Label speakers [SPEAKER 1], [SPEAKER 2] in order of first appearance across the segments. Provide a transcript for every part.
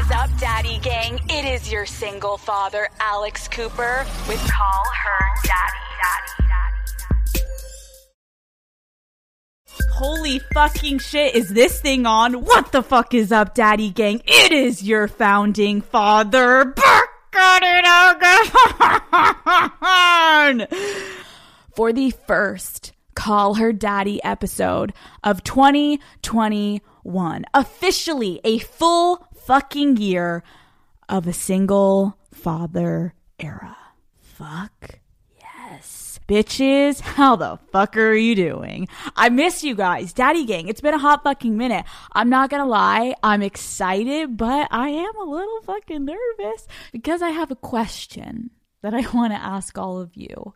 [SPEAKER 1] is up, Daddy Gang? It is your single father, Alex Cooper, with Call Her Daddy. Daddy, Daddy.
[SPEAKER 2] Holy fucking shit, is this thing on? What the fuck is up, Daddy Gang? It is your founding father, Burkhardt For the first Call Her Daddy episode of 2021. Officially a full fucking year of a single father era. Fuck yes. Bitches, how the fuck are you doing? I miss you guys. Daddy gang, it's been a hot fucking minute. I'm not gonna lie, I'm excited, but I am a little fucking nervous because I have a question that I want to ask all of you.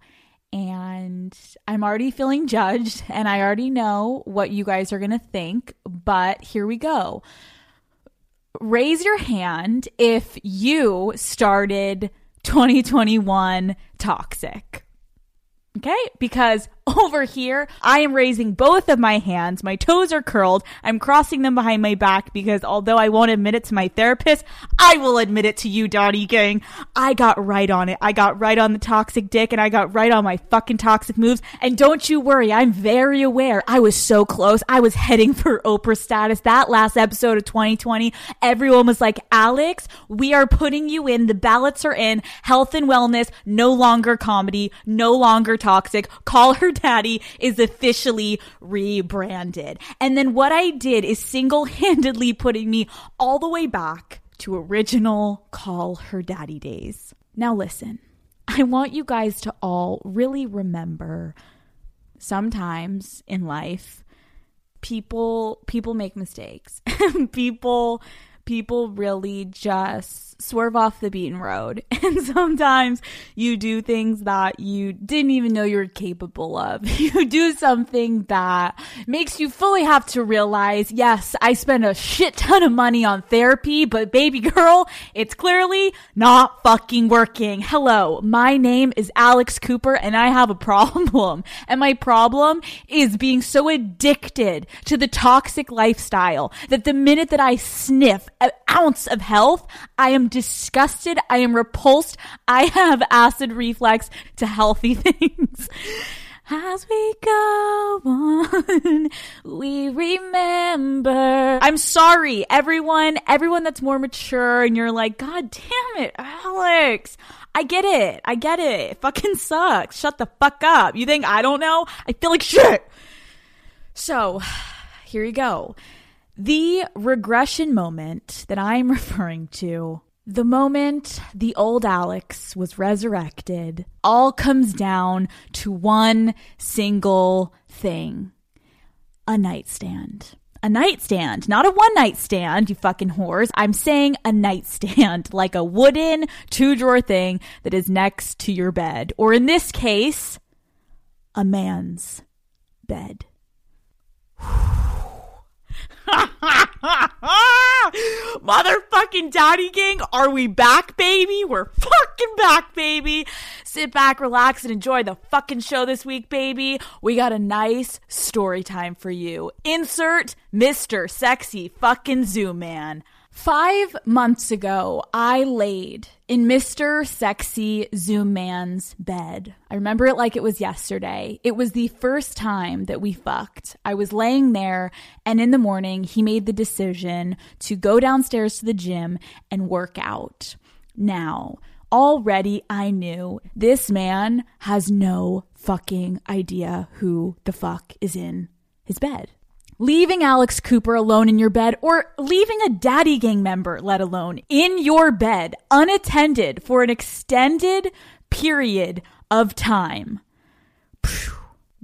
[SPEAKER 2] And I'm already feeling judged, and I already know what you guys are gonna think, but here we go raise your hand if you started 2021 toxic. Okay? Because over here, I am raising both of my hands. My toes are curled. I'm crossing them behind my back because although I won't admit it to my therapist, I will admit it to you, Daddy Gang. I got right on it. I got right on the toxic dick and I got right on my fucking toxic moves. And don't you worry, I'm very aware. I was so close. I was heading for Oprah status. That last episode of 2020, everyone was like, Alex, we are putting you in. The ballots are in. Health and wellness, no longer comedy, no longer toxic. Call her daddy is officially rebranded. And then what I did is single handedly putting me all the way back to original Call Her Daddy days. Now, listen, I want you guys to all really remember sometimes in life, people people make mistakes. people people really just swerve off the beaten road. And sometimes you do things that you didn't even know you were capable of. You do something that makes you fully have to realize, yes, I spent a shit ton of money on therapy, but baby girl, it's clearly not fucking working. Hello, my name is Alex Cooper and I have a problem. And my problem is being so addicted to the toxic lifestyle that the minute that I sniff an ounce of health, I am disgusted. I am repulsed. I have acid reflux to healthy things. As we go on, we remember. I'm sorry, everyone, everyone that's more mature and you're like, God damn it, Alex. I get it. I get it. It fucking sucks. Shut the fuck up. You think I don't know? I feel like shit. So, here you go. The regression moment that I'm referring to, the moment the old Alex was resurrected, all comes down to one single thing a nightstand. A nightstand, not a one night stand, you fucking whores. I'm saying a nightstand, like a wooden two drawer thing that is next to your bed. Or in this case, a man's bed. Motherfucking daddy gang, are we back, baby? We're fucking back, baby. Sit back, relax, and enjoy the fucking show this week, baby. We got a nice story time for you. Insert Mr. Sexy fucking Zoom Man. Five months ago, I laid in Mr. Sexy Zoom Man's bed. I remember it like it was yesterday. It was the first time that we fucked. I was laying there, and in the morning, he made the decision to go downstairs to the gym and work out. Now, already I knew this man has no fucking idea who the fuck is in his bed leaving Alex Cooper alone in your bed or leaving a daddy gang member, let alone in your bed, unattended for an extended period of time.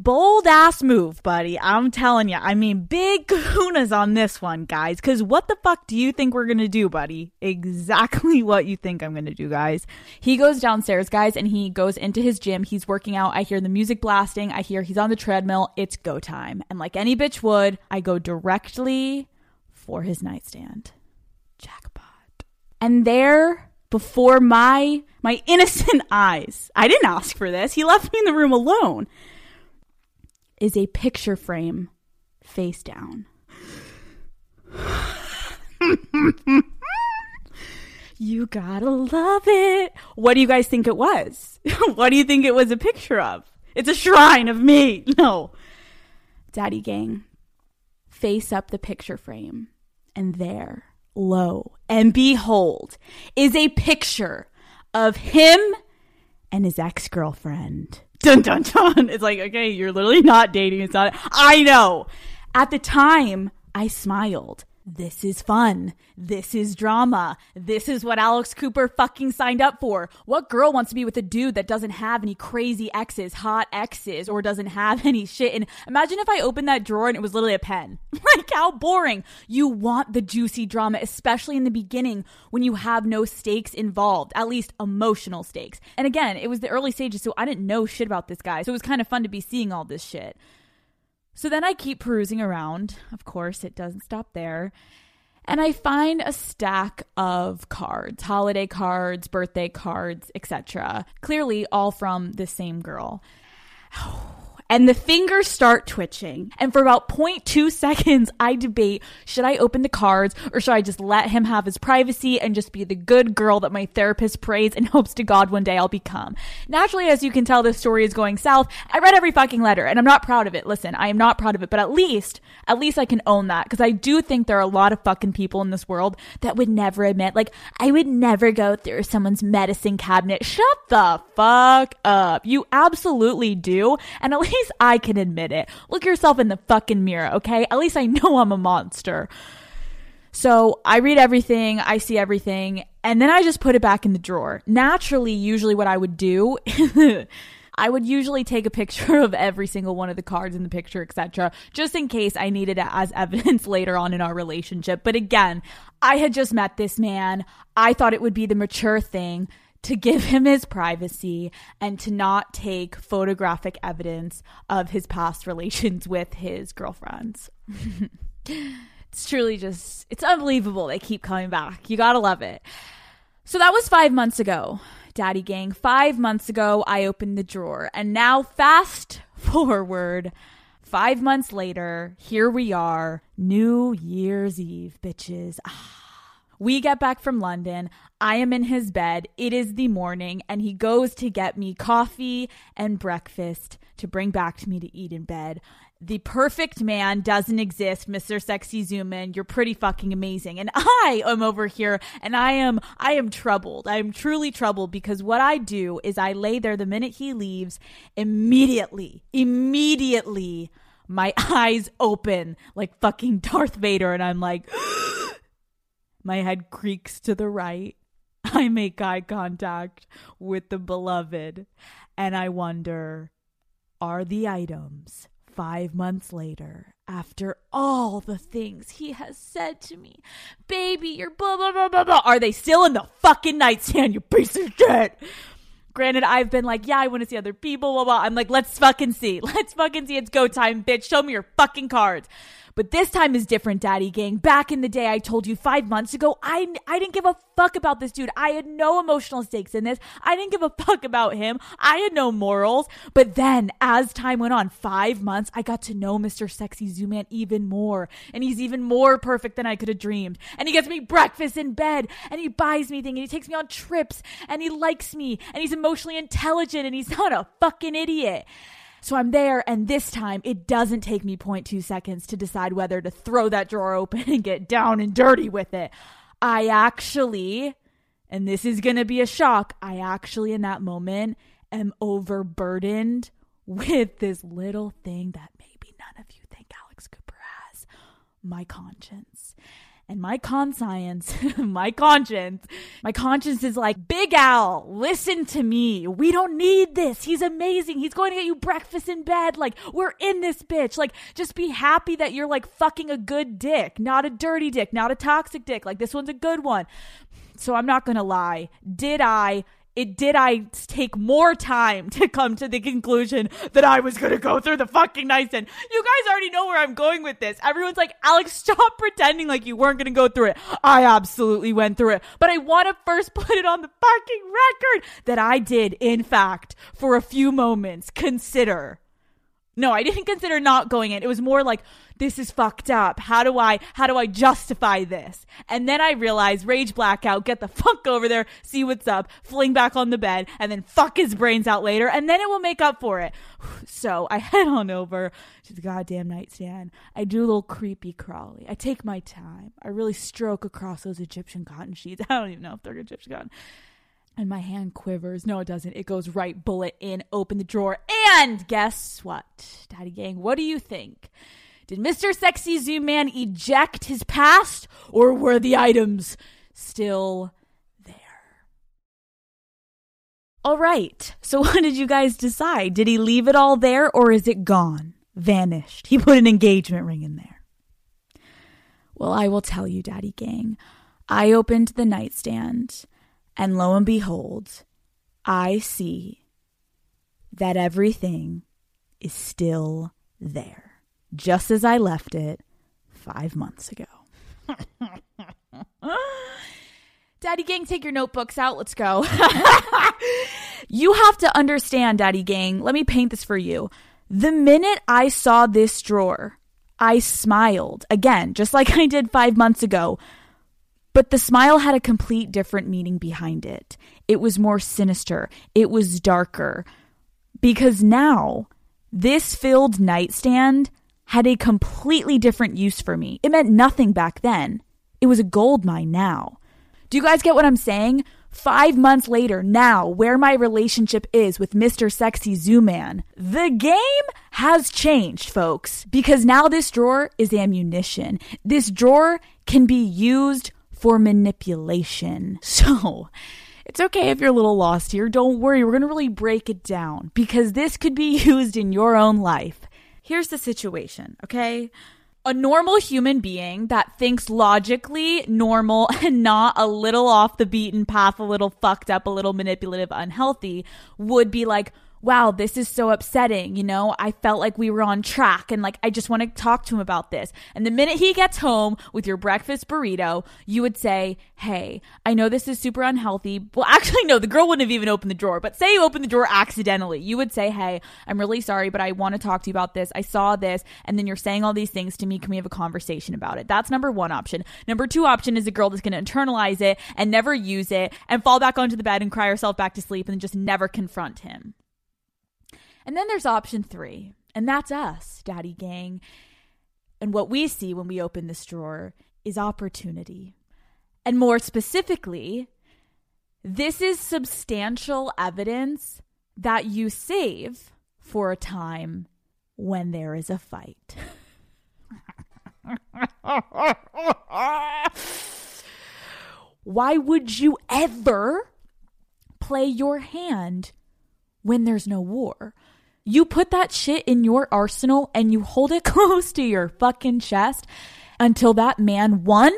[SPEAKER 2] Bold ass move, buddy. I'm telling you. I mean, big kahunas on this one, guys. Because what the fuck do you think we're going to do, buddy? Exactly what you think I'm going to do, guys. He goes downstairs, guys, and he goes into his gym. He's working out. I hear the music blasting. I hear he's on the treadmill. It's go time. And like any bitch would, I go directly for his nightstand. Jackpot. And there before my my innocent eyes. I didn't ask for this. He left me in the room alone is a picture frame face down. You gotta love it. What do you guys think it was? what do you think it was a picture of? It's a shrine of me. No. Daddy gang, face up the picture frame. And there, lo and behold, is a picture of him and his ex girlfriend. Dun dun dun. It's like, okay, you're literally not dating. It's not. I know. At the time, I smiled this is fun. This is drama. This is what Alex Cooper fucking signed up for. What girl wants to be with a dude that doesn't have any crazy exes, hot exes, or doesn't have any shit? And imagine if I opened that drawer and it was literally a pen. like, how boring. You want the juicy drama, especially in the beginning when you have no stakes involved, at least emotional stakes. And again, it was the early stages, so I didn't know shit about this guy. So it was kind of fun to be seeing all this shit. So then I keep perusing around. Of course, it doesn't stop there. And I find a stack of cards, holiday cards, birthday cards, etc. Clearly all from the same girl. Oh, and the fingers start twitching. And for about 0.2 seconds, I debate should I open the cards or should I just let him have his privacy and just be the good girl that my therapist prays and hopes to God one day I'll become? Naturally, as you can tell, this story is going south. I read every fucking letter and I'm not proud of it. Listen, I am not proud of it, but at least, at least I can own that because I do think there are a lot of fucking people in this world that would never admit, like, I would never go through someone's medicine cabinet. Shut the fuck up. You absolutely do. And at least least I can admit it. Look yourself in the fucking mirror, okay? At least I know I'm a monster. So I read everything, I see everything, and then I just put it back in the drawer. Naturally, usually what I would do. I would usually take a picture of every single one of the cards in the picture, etc., just in case I needed it as evidence later on in our relationship. But again, I had just met this man. I thought it would be the mature thing to give him his privacy and to not take photographic evidence of his past relations with his girlfriends. it's truly just, it's unbelievable. They keep coming back. You gotta love it. So that was five months ago, Daddy Gang. Five months ago, I opened the drawer. And now, fast forward, five months later, here we are, New Year's Eve, bitches. Ah. We get back from London. I am in his bed. It is the morning, and he goes to get me coffee and breakfast to bring back to me to eat in bed. The perfect man doesn't exist, Mr. Sexy Zoom You're pretty fucking amazing. And I am over here and I am I am troubled. I am truly troubled because what I do is I lay there the minute he leaves, immediately, immediately my eyes open like fucking Darth Vader and I'm like My head creaks to the right. I make eye contact with the beloved, and I wonder are the items five months later, after all the things he has said to me, baby, you're blah, blah, blah, blah, blah, are they still in the fucking nightstand, you piece of shit? Granted, I've been like, yeah, I want to see other people, blah, blah. I'm like, let's fucking see. Let's fucking see. It's go time, bitch. Show me your fucking cards. But this time is different, Daddy Gang. Back in the day, I told you five months ago, I, I didn't give a fuck about this dude. I had no emotional stakes in this. I didn't give a fuck about him. I had no morals. But then, as time went on, five months, I got to know Mr. Sexy Zoom Man even more. And he's even more perfect than I could have dreamed. And he gets me breakfast in bed. And he buys me things. And he takes me on trips. And he likes me. And he's emotionally intelligent. And he's not a fucking idiot. So I'm there, and this time it doesn't take me 0.2 seconds to decide whether to throw that drawer open and get down and dirty with it. I actually, and this is going to be a shock, I actually, in that moment, am overburdened with this little thing that maybe none of you think Alex Cooper has my conscience and my conscience, my conscience, my conscience is like, Big Al, listen to me. We don't need this. He's amazing. He's going to get you breakfast in bed. Like, we're in this bitch. Like, just be happy that you're like fucking a good dick, not a dirty dick, not a toxic dick. Like, this one's a good one. So I'm not going to lie. Did I it did I take more time to come to the conclusion that I was going to go through the fucking nightstand. You guys already know where I'm going with this. Everyone's like, Alex, stop pretending like you weren't going to go through it. I absolutely went through it. But I want to first put it on the fucking record that I did, in fact, for a few moments, consider No, I didn't consider not going in. It was more like, this is fucked up. How do I, how do I justify this? And then I realized rage blackout, get the fuck over there, see what's up, fling back on the bed, and then fuck his brains out later, and then it will make up for it. So I head on over to the goddamn nightstand. I do a little creepy crawly. I take my time. I really stroke across those Egyptian cotton sheets. I don't even know if they're Egyptian cotton and my hand quivers. No, it doesn't. It goes right bullet in, open the drawer. And guess what, Daddy Gang? What do you think? Did Mr. Sexy Zoom Man eject his past, or were the items still there? All right. So, what did you guys decide? Did he leave it all there, or is it gone? Vanished. He put an engagement ring in there. Well, I will tell you, Daddy Gang. I opened the nightstand and lo and behold, I see that everything is still there, just as I left it five months ago. Daddy Gang, take your notebooks out. Let's go. you have to understand, Daddy Gang. Let me paint this for you. The minute I saw this drawer, I smiled again, just like I did five months ago. But the smile had a complete different meaning behind it. It was more sinister, it was darker. Because now, this filled nightstand had a completely different use for me. It meant nothing back then, it was a gold mine now. Do you guys get what I'm saying? Five months later, now, where my relationship is with Mr. Sexy Zoom Man, the game has changed, folks. Because now this drawer is ammunition. This drawer can be used for manipulation. So, it's okay if you're a little lost here. Don't worry, we're going to really break it down because this could be used in your own life. Here's the situation, okay? A normal human being that thinks logically normal and not a little off the beaten path, a little fucked up, a little manipulative, unhealthy would be like, wow, this is so upsetting. You know, I felt like we were on track and like I just want to talk to him about this. And the minute he gets home with your breakfast burrito, you would say, hey, I know this is super unhealthy. Well, actually, no, the girl wouldn't have even opened the drawer, but say you opened the drawer accidentally. You would say, hey, I'm really sorry, but I want to talk to you about this. I saw this. And then you're saying all these things to me. Can we have a conversation about it? That's number one option. Number two option is a girl that's going to internalize it and never use it and fall back onto the bed and cry herself back to sleep and just never confront him. And then there's option three, and that's us, Daddy Gang. And what we see when we open this drawer is opportunity. And more specifically, this is substantial evidence that you save for a time when there is a fight. Why would you ever play your hand when there's no war? You put that shit in your arsenal and you hold it close to your fucking chest until that man, one,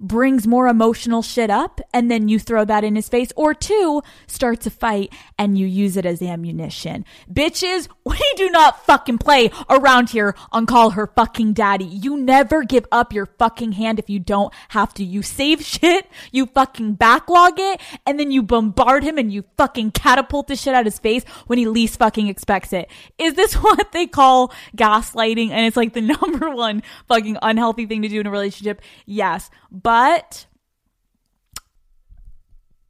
[SPEAKER 2] brings more emotional shit up and then you throw that in his face or two starts a fight and you use it as ammunition. Bitches we do not fucking play around here on call her fucking daddy. You never give up your fucking hand if you don't have to. You save shit you fucking backlog it and then you bombard him and you fucking catapult the shit out his face when he least fucking expects it. Is this what they call gaslighting? And it's like the number one fucking unhealthy thing to do in a relationship? Yes. but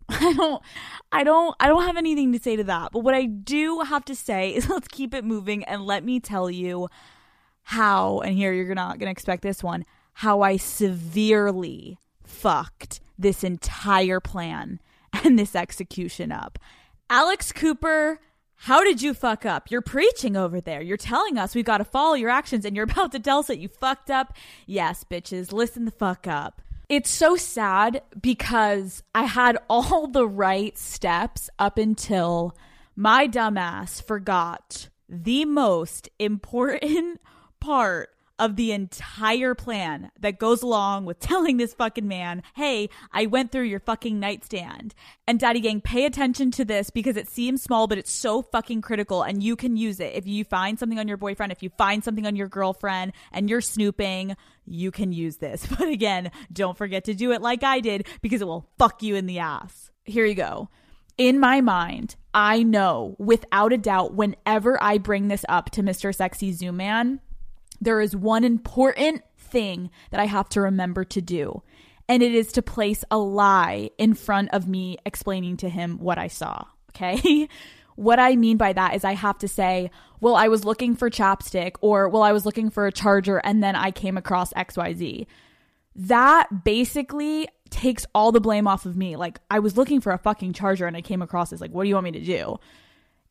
[SPEAKER 2] I don't I don't I don't have anything to say to that. But what I do have to say is let's keep it moving and let me tell you how and here you're not going to expect this one how I severely fucked this entire plan and this execution up. Alex Cooper how did you fuck up? You're preaching over there. You're telling us we've got to follow your actions and you're about to tell us that you fucked up. Yes, bitches, listen the fuck up. It's so sad because I had all the right steps up until my dumbass forgot the most important part of the entire plan that goes along with telling this fucking man, hey, I went through your fucking nightstand. And Daddy Gang, pay attention to this because it seems small, but it's so fucking critical and you can use it. If you find something on your boyfriend, if you find something on your girlfriend and you're snooping, you can use this. But again, don't forget to do it like I did because it will fuck you in the ass. Here you go. In my mind, I know without a doubt, whenever I bring this up to Mr. Sexy Zoom Man, there is one important thing that I have to remember to do. And it is to place a lie in front of me explaining to him what I saw. Okay. what I mean by that is I have to say, well, I was looking for chapstick or, well, I was looking for a charger and then I came across XYZ. That basically takes all the blame off of me. Like, I was looking for a fucking charger and I came across this. Like, what do you want me to do?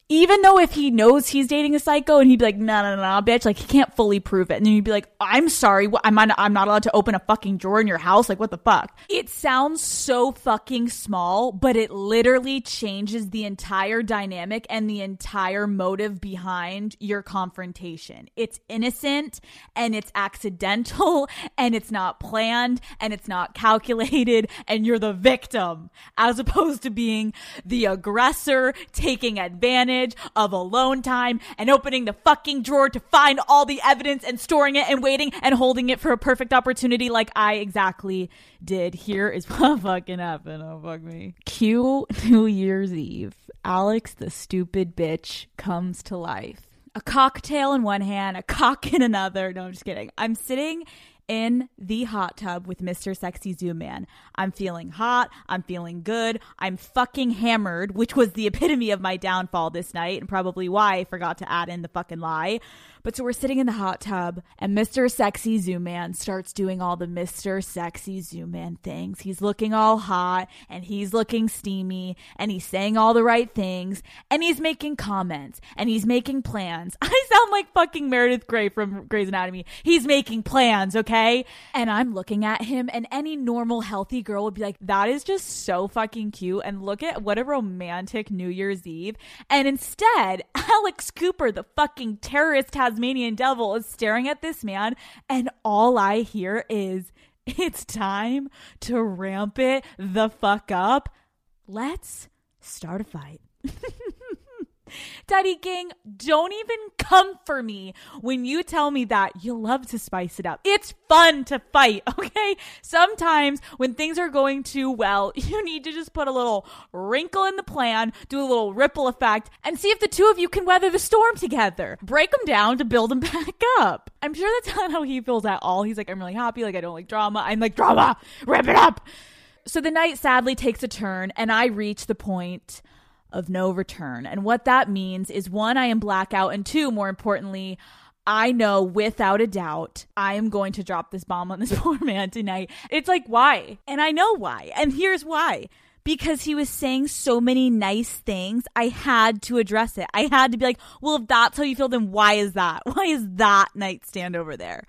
[SPEAKER 2] Even though if he knows he's dating a psycho and he'd be like, no, no, no, bitch, like he can't fully prove it. And then you'd be like, I'm sorry, what, I'm, not, I'm not allowed to open a fucking drawer in your house. Like, what the fuck? It sounds so fucking small, but it literally changes the entire dynamic and the entire motive behind your confrontation. It's innocent and it's accidental and it's not planned and it's not calculated and you're the victim as opposed to being the aggressor taking advantage of alone time and opening the fucking drawer to find all the evidence and storing it and waiting and holding it for a perfect opportunity like I exactly did. Here is what fucking happened. Oh, fuck me. Cue New Year's Eve. Alex, the stupid bitch, comes to life. A cocktail in one hand, a cock in another. No, I'm just kidding. I'm sitting in the hot tub with Mr. Sexy Zoom Man. I'm feeling hot. I'm feeling good. I'm fucking hammered, which was the epitome of my downfall this night and probably why I forgot to add in the fucking lie. But so we're sitting in the hot tub, and Mr. Sexy Zoom Man starts doing all the Mr. Sexy Zoom Man things. He's looking all hot, and he's looking steamy, and he's saying all the right things, and he's making comments, and he's making plans. I sound like fucking Meredith Grey from Grey's Anatomy. He's making plans, okay? And I'm looking at him, and any normal, healthy girl would be like, that is just so fucking cute, and look at what a romantic New Year's Eve. And instead, Alex Cooper, the fucking terrorist, has Tasmanian devil is staring at this man, and all I hear is, It's time to ramp it the fuck up. Let's start a fight. Daddy Gang, don't even come for me when you tell me that you love to spice it up. It's fun to fight, okay? Sometimes when things are going too well, you need to just put a little wrinkle in the plan, do a little ripple effect, and see if the two of you can weather the storm together. Break them down to build them back up. I'm sure that's not how he feels at all. He's like, I'm really happy, like, I don't like drama. I'm like, drama, rip it up. So the night sadly takes a turn, and I reach the point of no return. And what that means is one, I am blackout, and two, more importantly, I know without a doubt I am going to drop this bomb on this poor man tonight. It's like, why? And I know why. And here's why. Because he was saying so many nice things, I had to address it. I had to be like, well, if that's how you feel, then why is that? Why is that nightstand over there?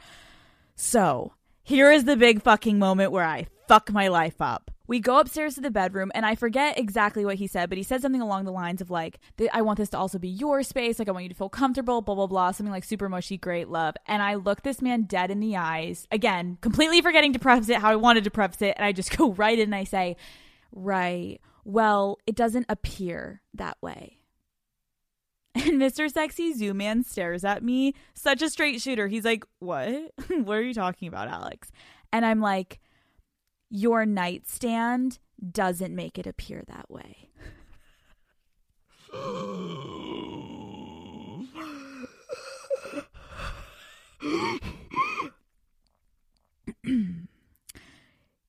[SPEAKER 2] So, here is the big fucking moment where I fuck my life up we go upstairs to the bedroom and i forget exactly what he said but he said something along the lines of like i want this to also be your space like i want you to feel comfortable blah blah blah something like super mushy great love and i look this man dead in the eyes again completely forgetting to preface it how i wanted to preface it and i just go right in and i say right well it doesn't appear that way and Mr. Sexy Zoom Man stares at me, such a straight shooter. He's like, What? what are you talking about, Alex? And I'm like, your nightstand doesn't make it appear that way.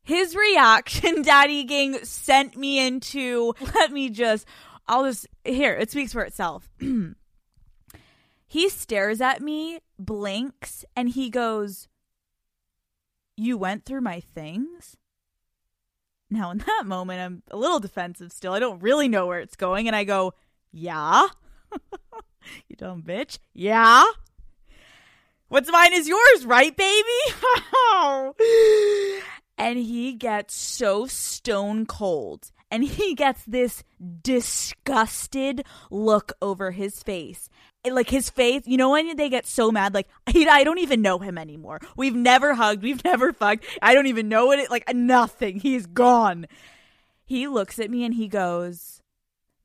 [SPEAKER 2] His reaction, Daddy Gang, sent me into. Let me just. I'll just. Here, it speaks for itself. he stares at me, blinks, and he goes, You went through my things? Now, in that moment, I'm a little defensive still. I don't really know where it's going. And I go, Yeah. you dumb bitch. Yeah. What's mine is yours, right, baby? and he gets so stone cold. And he gets this disgusted look over his face like his face, you know when they get so mad, like I don't even know him anymore. We've never hugged, we've never fucked. I don't even know what it like. Nothing. He's gone. He looks at me and he goes,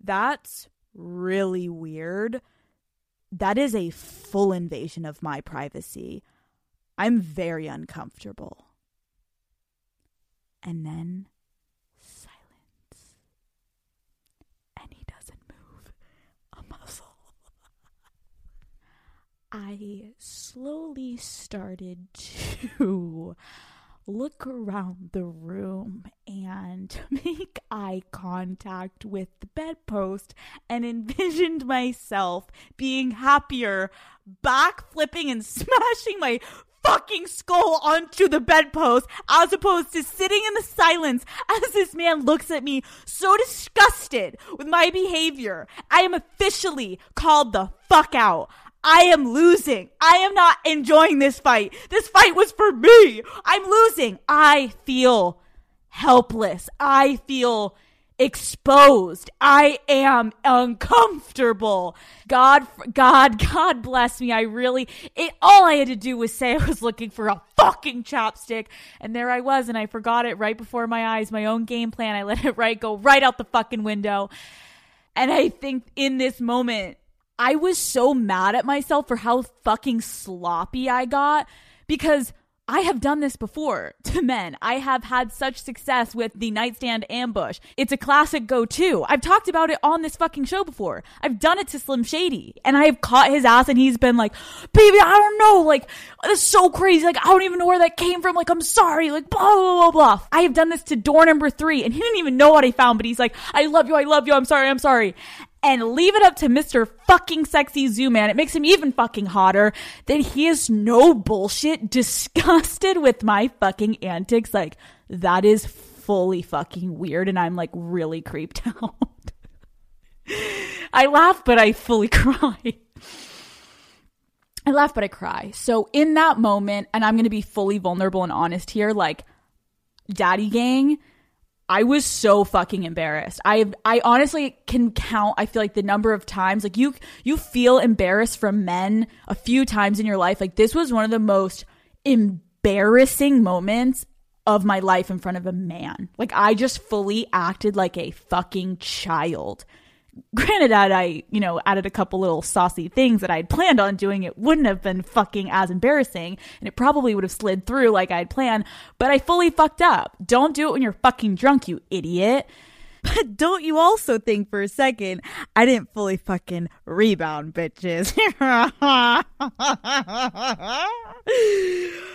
[SPEAKER 2] "That's really weird. That is a full invasion of my privacy. I'm very uncomfortable." And then silence. I slowly started to look around the room and make eye contact with the bedpost and envisioned myself being happier, backflipping and smashing my fucking skull onto the bedpost as opposed to sitting in the silence as this man looks at me so disgusted with my behavior. I am officially called the fuck out. I am losing. I am not enjoying this fight. This fight was for me. I'm losing. I feel helpless. I feel exposed. I am uncomfortable. God, God, God bless me. I really, it, all I had to do was say I was looking for a fucking chopstick. And there I was. And I forgot it right before my eyes. My own game plan. I let it right go right out the fucking window. And I think in this moment, I was so mad at myself for how fucking sloppy I got because I have done this before to men. I have had such success with the nightstand ambush. It's a classic go to. I've talked about it on this fucking show before. I've done it to Slim Shady and I have caught his ass and he's been like, baby, I don't know. Like, this is so crazy. Like, I don't even know where that came from. Like, I'm sorry. Like, blah, blah, blah, blah. I have done this to door number three and he didn't even know what I found, but he's like, I love you. I love you. I'm sorry. I'm sorry and leave it up to Mr. fucking sexy zoom man. It makes him even fucking hotter then he is no bullshit disgusted with my fucking antics. Like, that is fully fucking weird. And I'm like really creeped out. I laugh, but I fully cry. I laugh, but I cry. So in that moment, and I'm going to be fully vulnerable and honest here, like, daddy gang, I was so fucking embarrassed. I I honestly can count I feel like the number of times like you you feel embarrassed from men a few times in your life. Like this was one of the most embarrassing moments of my life in front of a man. Like I just fully acted like a fucking child granted I, you know, added a couple little saucy things that I had planned on doing, it wouldn't have been fucking as embarrassing and it probably would have slid through like I'd planned, but I fully fucked up. Don't do it when you're fucking drunk, you idiot.
[SPEAKER 3] But don't you also think for a second I didn't fully fucking rebound, bitches?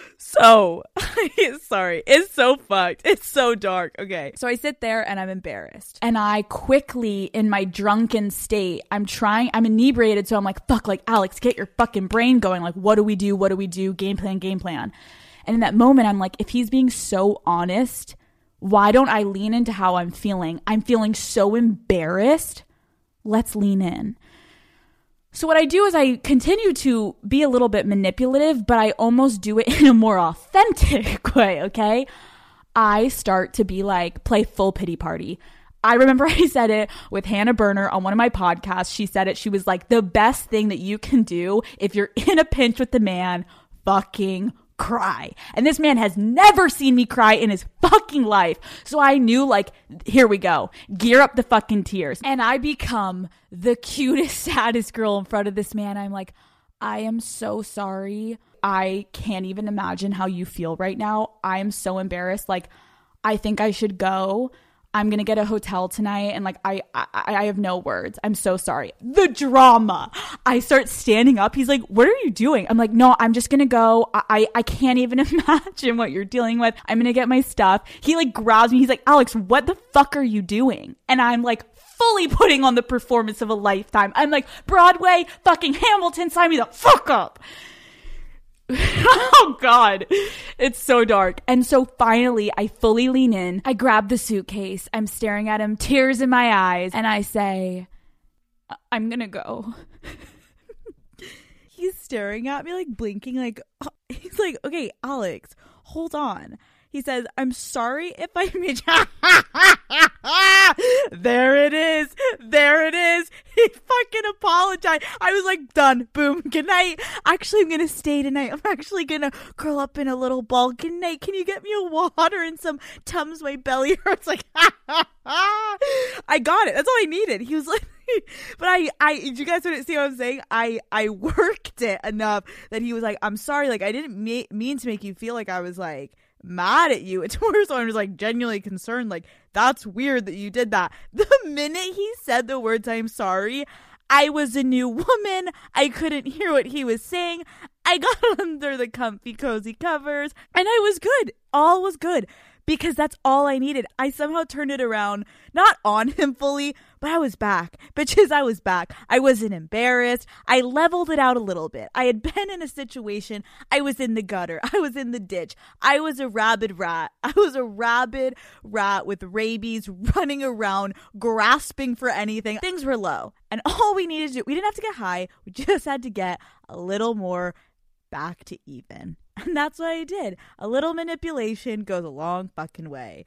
[SPEAKER 3] So, sorry. It's so fucked. It's so dark. Okay. So I sit there and I'm embarrassed.
[SPEAKER 2] And I quickly, in my drunken state, I'm trying, I'm inebriated. So I'm like, fuck, like, Alex, get your fucking brain going. Like, what do we do? What do we do? Game plan, game plan. And in that moment, I'm like, if he's being so honest, why don't I lean into how I'm feeling? I'm feeling so embarrassed. Let's lean in. So what I do is I continue to be a little bit manipulative, but I almost do it in a more authentic way, okay? I start to be like, play full pity party. I remember I said it with Hannah Berner on one of my podcasts. She said it. She was like, the best thing that you can do if you're in a pinch with the man, fucking cry. And this man has never seen me cry in his fucking life. So I knew, like, here we go. Gear up the fucking tears. And I become the cutest, saddest girl in front of this man. I'm like, I am so sorry. I can't even imagine how you feel right now. I am so embarrassed. Like, I think I should go. I'm gonna get a hotel tonight and like I, I I have no words. I'm so sorry. The drama. I start standing up. He's like, "What are you doing?" I'm like, "No, I'm just gonna go. I I, I can't even imagine what you're dealing with. I'm gonna get my stuff." He like grabs me. He's like, "Alex, what the fuck are you doing?" And I'm like, fully putting on the performance of a lifetime. I'm like, Broadway, fucking Hamilton, sign me the fuck up. oh god. It's so dark. And so finally i fully lean in. I grab the suitcase. I'm staring at him tears in my eyes. And i say i'm gonna go.
[SPEAKER 3] He's staring at me like blinking like he's like okay alex hold on he says, I'm sorry if I made There it is. There it is. He fucking apologized. I was like, done. Boom. Good night. Actually, I'm going to stay tonight. I'm actually going to curl up in a little ball. Good night. Can you get me a water and some Tums? My belly hurts. Like, I got it. That's all I needed. He was like, but I, I, you guys didn't see what I'm saying? I, I worked it enough that he was like, I'm sorry. Like, I didn't me- mean to make you feel like I was like, mad at you. It's more so I'm just like genuinely concerned. Like, that's weird that you did that. The minute he said the words, I'm sorry, I was a new woman. I couldn't hear what he was saying. I got under the comfy, cozy covers, and I was good. All was good because that's all I needed. I somehow turned it around, not on him fully, but I was back. Bitches, I was back. I wasn't embarrassed. I leveled it out a little bit. I had been in a situation. I was in the gutter. I was in the ditch. I was a rabid rat. I was a rabid rat with rabies running around, grasping for anything. Things were low. And all we needed to do, we didn't have to get high. We just had to get a little more back to even. And that's what I did. A little manipulation goes a long fucking way.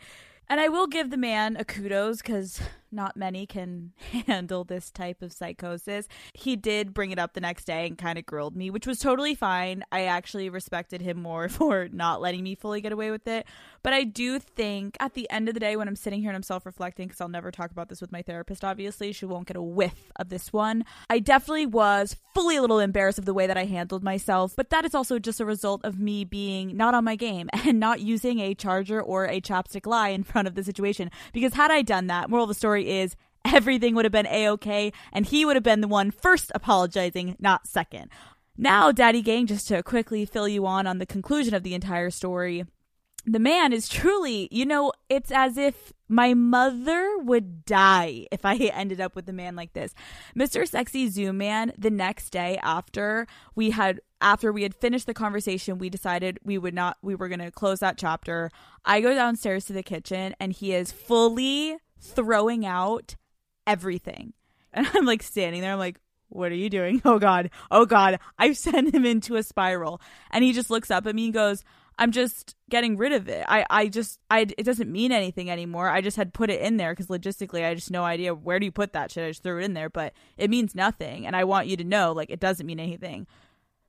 [SPEAKER 3] And I will give the man a kudos because not many can handle this type of psychosis. He did bring it up the next day and kind of grilled me, which was totally fine. I actually respected him more for not letting me fully get away with it. But I do think at the end of the day, when I'm sitting here and I'm self reflecting, because I'll never talk about this with my therapist, obviously, she won't get a whiff of this one. I definitely was fully a little embarrassed of the way that I handled myself. But that is also just a result of me being not on my game and not using a charger or a chapstick lie in front of the situation. Because had I done that, moral of the story is everything would have been a okay, and he would have been the one first apologizing, not second. Now, Daddy Gang, just to quickly fill you on on the conclusion of the entire story, the man is truly, you know, it's as if my mother would die if I ended up with a man like this. Mr. Sexy Zoom Man, the next day after we had after we had finished the conversation, we decided we would not we were gonna close that chapter. I go downstairs to the kitchen and he is fully throwing out everything. And I'm like standing there, I'm like, what are you doing? Oh God. Oh God. I've sent him into a spiral. And he just looks up at me and goes, I'm just getting rid of it. I, I just, I, it doesn't mean anything anymore. I just had put it in there because logistically, I just no idea where do you put that shit. I just threw it in there, but it means nothing. And I want you to know, like, it doesn't mean anything.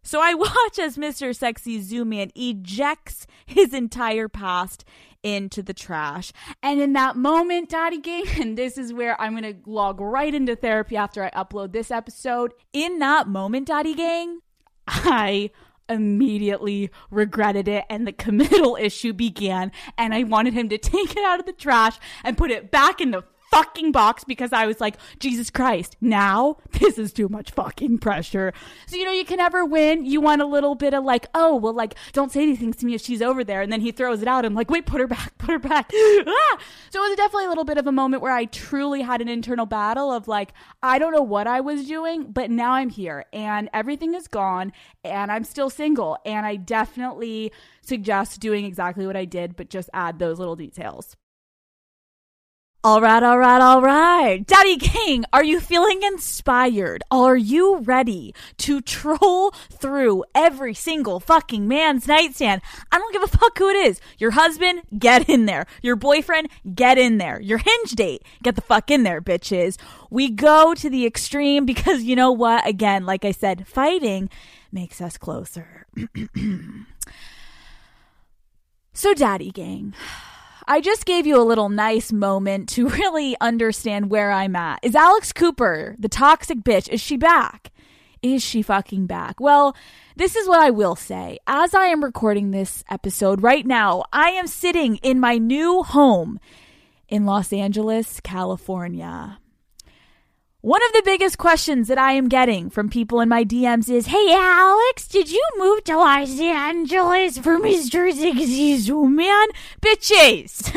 [SPEAKER 3] So I watch as Mr. Sexy Zoom Man ejects his entire past into the trash. And in that moment, Daddy Gang, and this is where I'm going to log right into therapy after I upload this episode. In that moment, Daddy Gang, I immediately regretted it and the committal issue began and I wanted him to take it out of the trash and put it back in the fucking box because I was like, Jesus Christ, now this is too much fucking pressure. So, you know, you can never win. You want a little bit of like, oh, well, like, don't say anything to me if she's over there. And then he throws it out. I'm like, wait, put her back, put her back. ah! So it was definitely a little bit of a moment where I truly had an internal battle of like, I don't know what I was doing, but now I'm here and everything is gone and I'm still single. And I definitely suggest doing exactly what I did, but just add those little details. All right, all right, all right. Daddy Gang, are you feeling inspired? Are you ready to troll through every single fucking man's nightstand? I don't give a fuck who it is. Your husband, get in there. Your boyfriend, get in there. Your hinge date, get the fuck in there, bitches. We go to the extreme because you know what? Again, like I said, fighting makes us closer. so, Daddy Gang. I just gave you a little nice moment to really understand where I'm at. Is Alex Cooper, the toxic bitch, is she back? Is she fucking back? Well, this is what I will say. As I am recording this episode right now, I am sitting in my new home in Los Angeles, California. One of the biggest questions that I am getting from people in my DMs is, Hey Alex, did you move to Los Angeles for Mr. Ziggy Zoom Man? Bitches!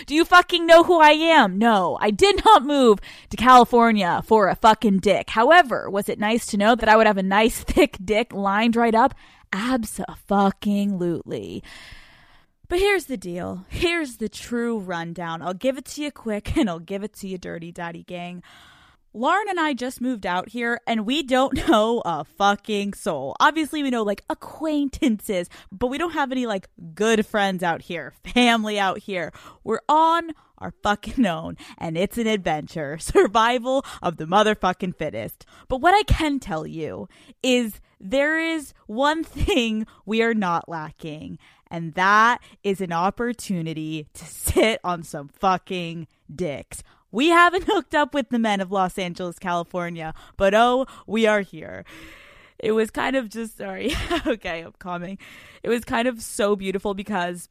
[SPEAKER 3] Do you fucking know who I am? No, I did not move to California for a fucking dick. However, was it nice to know that I would have a nice thick dick lined right up? Absolutely. But here's the deal. Here's the true rundown. I'll give it to you quick and I'll give it to you dirty, daddy gang. Lauren and I just moved out here and we don't know a fucking soul. Obviously, we know like acquaintances, but we don't have any like good friends out here, family out here. We're on our fucking own and it's an adventure. Survival of the motherfucking fittest. But what I can tell you is there is one thing we are not lacking, and that is an opportunity to sit on some fucking dicks. We haven't hooked up with the men of Los Angeles, California, but oh, we are here. It was kind of just, sorry. okay, I'm calming. It was kind of so beautiful because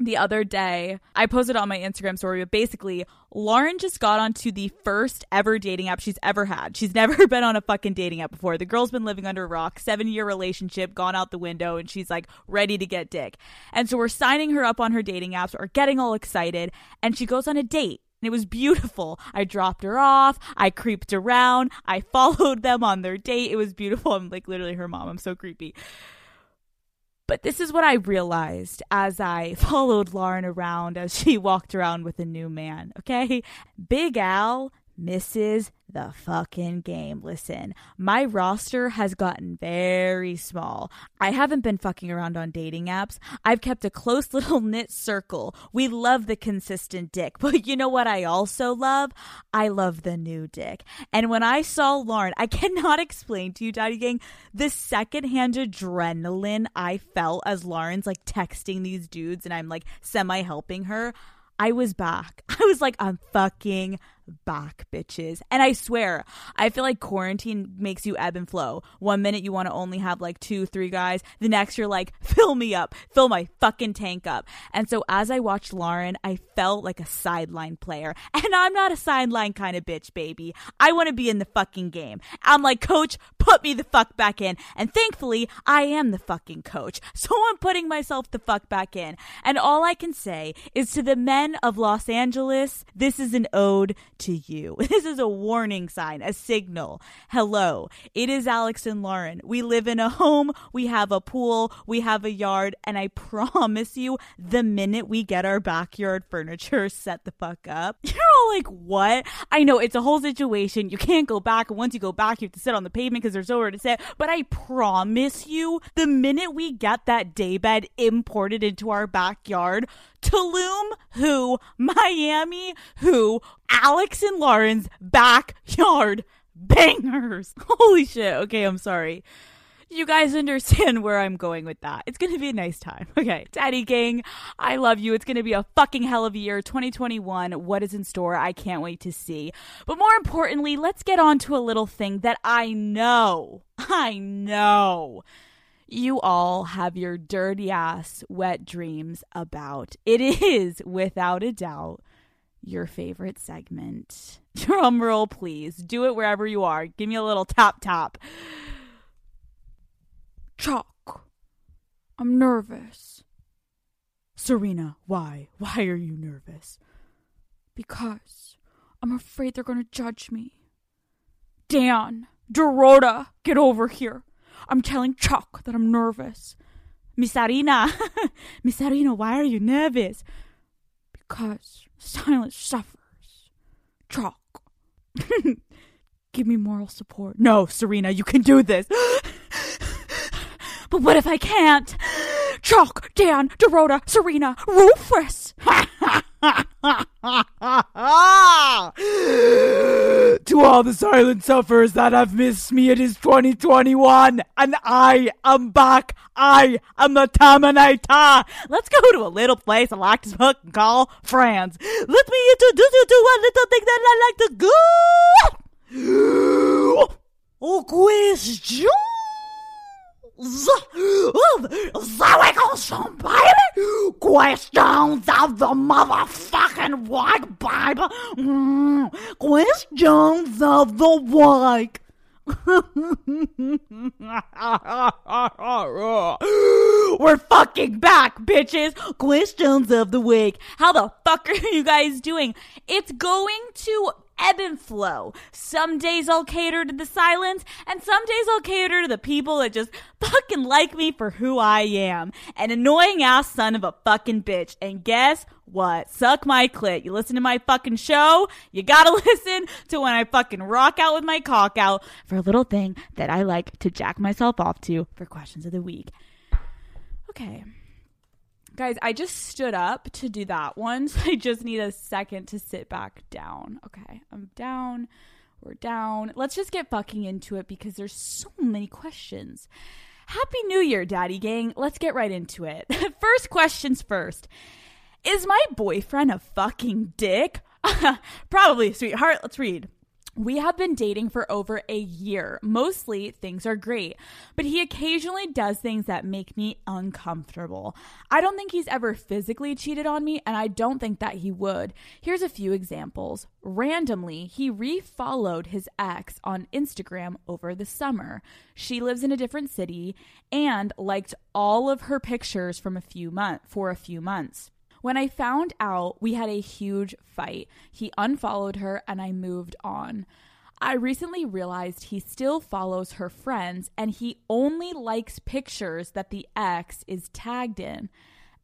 [SPEAKER 2] the other day. I posted on my Instagram story, but basically, Lauren just got onto the first ever dating app she's ever had. She's never been on a fucking dating app before. The girl's been living under a rock, seven year relationship, gone out the window, and she's like ready to get dick. And so we're signing her up on her dating apps, or getting all excited, and she goes on a date. And it was beautiful. I dropped her off. I creeped around. I followed them on their date. It was beautiful. I'm like literally her mom. I'm so creepy. But this is what I realized as I followed Lauren around as she walked around with a new man, okay? Big Al misses the fucking game. Listen, my roster has gotten very small. I haven't been fucking around on dating apps. I've kept a close little knit circle. We love the consistent dick, but you know what I also love? I love the new dick. And when I saw Lauren, I cannot explain to you, Daddy Gang, the secondhand adrenaline I felt as Lauren's like texting these dudes and I'm like semi helping her. I was back. I was like, I'm fucking back, bitches. And I swear, I feel like quarantine makes you ebb and flow. One minute you want to only have like two, three guys. The next you're like, fill me up, fill my fucking tank up. And so as I watched Lauren, I felt like a sideline player. And I'm not a sideline kind of bitch, baby. I want to be in the fucking game. I'm like, coach, put me the fuck back in. And thankfully, I am the fucking coach. So I'm putting myself the fuck back in. And all I can say is to the men of Los Angeles, this is an ode to you. This is a warning sign, a signal. Hello, it is Alex and Lauren. We live in a home, we have a pool, we have a yard, and I promise you, the minute we get our backyard furniture set the fuck up, you're all like, what? I know it's a whole situation. You can't go back, and once you go back, you have to sit on the pavement because there's nowhere to sit. But I promise you, the minute we get that daybed imported into our backyard, Tulum, who, Miami, who, Alex and Lauren's backyard bangers. Holy shit. Okay, I'm sorry. You guys understand where I'm going with that. It's going to be a nice time. Okay, Daddy Gang, I love you. It's going to be a fucking hell of a year. 2021, what is in store? I can't wait to see. But more importantly, let's get on to a little thing that I know, I know you all have your dirty ass wet dreams about. It is, without a doubt, your favorite segment. Drum roll, please. Do it wherever you are. Give me a little tap tap. Chuck. I'm nervous. Serena, why? Why are you nervous? Because I'm afraid they're going to judge me. Dan, Dorota, get over here. I'm telling Chuck that I'm nervous. Miss Arena, Miss Arena, why are you nervous? Because silence suffers. Chuck, give me moral support. No, Serena, you can do this. but what if I can't? Chuck, Dan, Dorota, Serena, Rufus. to all the silent sufferers that have missed me, it is 2021, and I am back. I am the Terminator. Let's go to a little place I like to fucking call France. Let me introduce you to one little thing that I like to go. Oh, question the question, baby. Questions of the motherfucking white Bible. Mm, questions of the white. We're fucking back, bitches. Questions of the week. How the fuck are you guys doing? It's going to ebb and flow. Some days I'll cater to the silence, and some days I'll cater to the people that just fucking like me for who I am. An annoying ass son of a fucking bitch. And guess what? Suck my clit. You listen to my fucking show, you gotta listen to when I fucking rock out with my cock out for a little thing that I like to jack myself off to for questions of the week. Okay. Guys, I just stood up to do that one, so I just need a second to sit back down. Okay, I'm down. We're down. Let's just get fucking into it because there's so many questions. Happy New Year, Daddy Gang. Let's get right into it. first questions first. Is my boyfriend a fucking dick? Probably, sweetheart. Let's read. We have been dating for over a year. Mostly things are great, but he occasionally does things that make me uncomfortable. I don't think he's ever physically cheated on me, and I don't think that he would. Here's a few examples. Randomly, he refollowed his ex on Instagram over the summer. She lives in a different city and liked all of her pictures from a few months for a few months. When I found out, we had a huge fight. He unfollowed her and I moved on. I recently realized he still follows her friends and he only likes pictures that the ex is tagged in.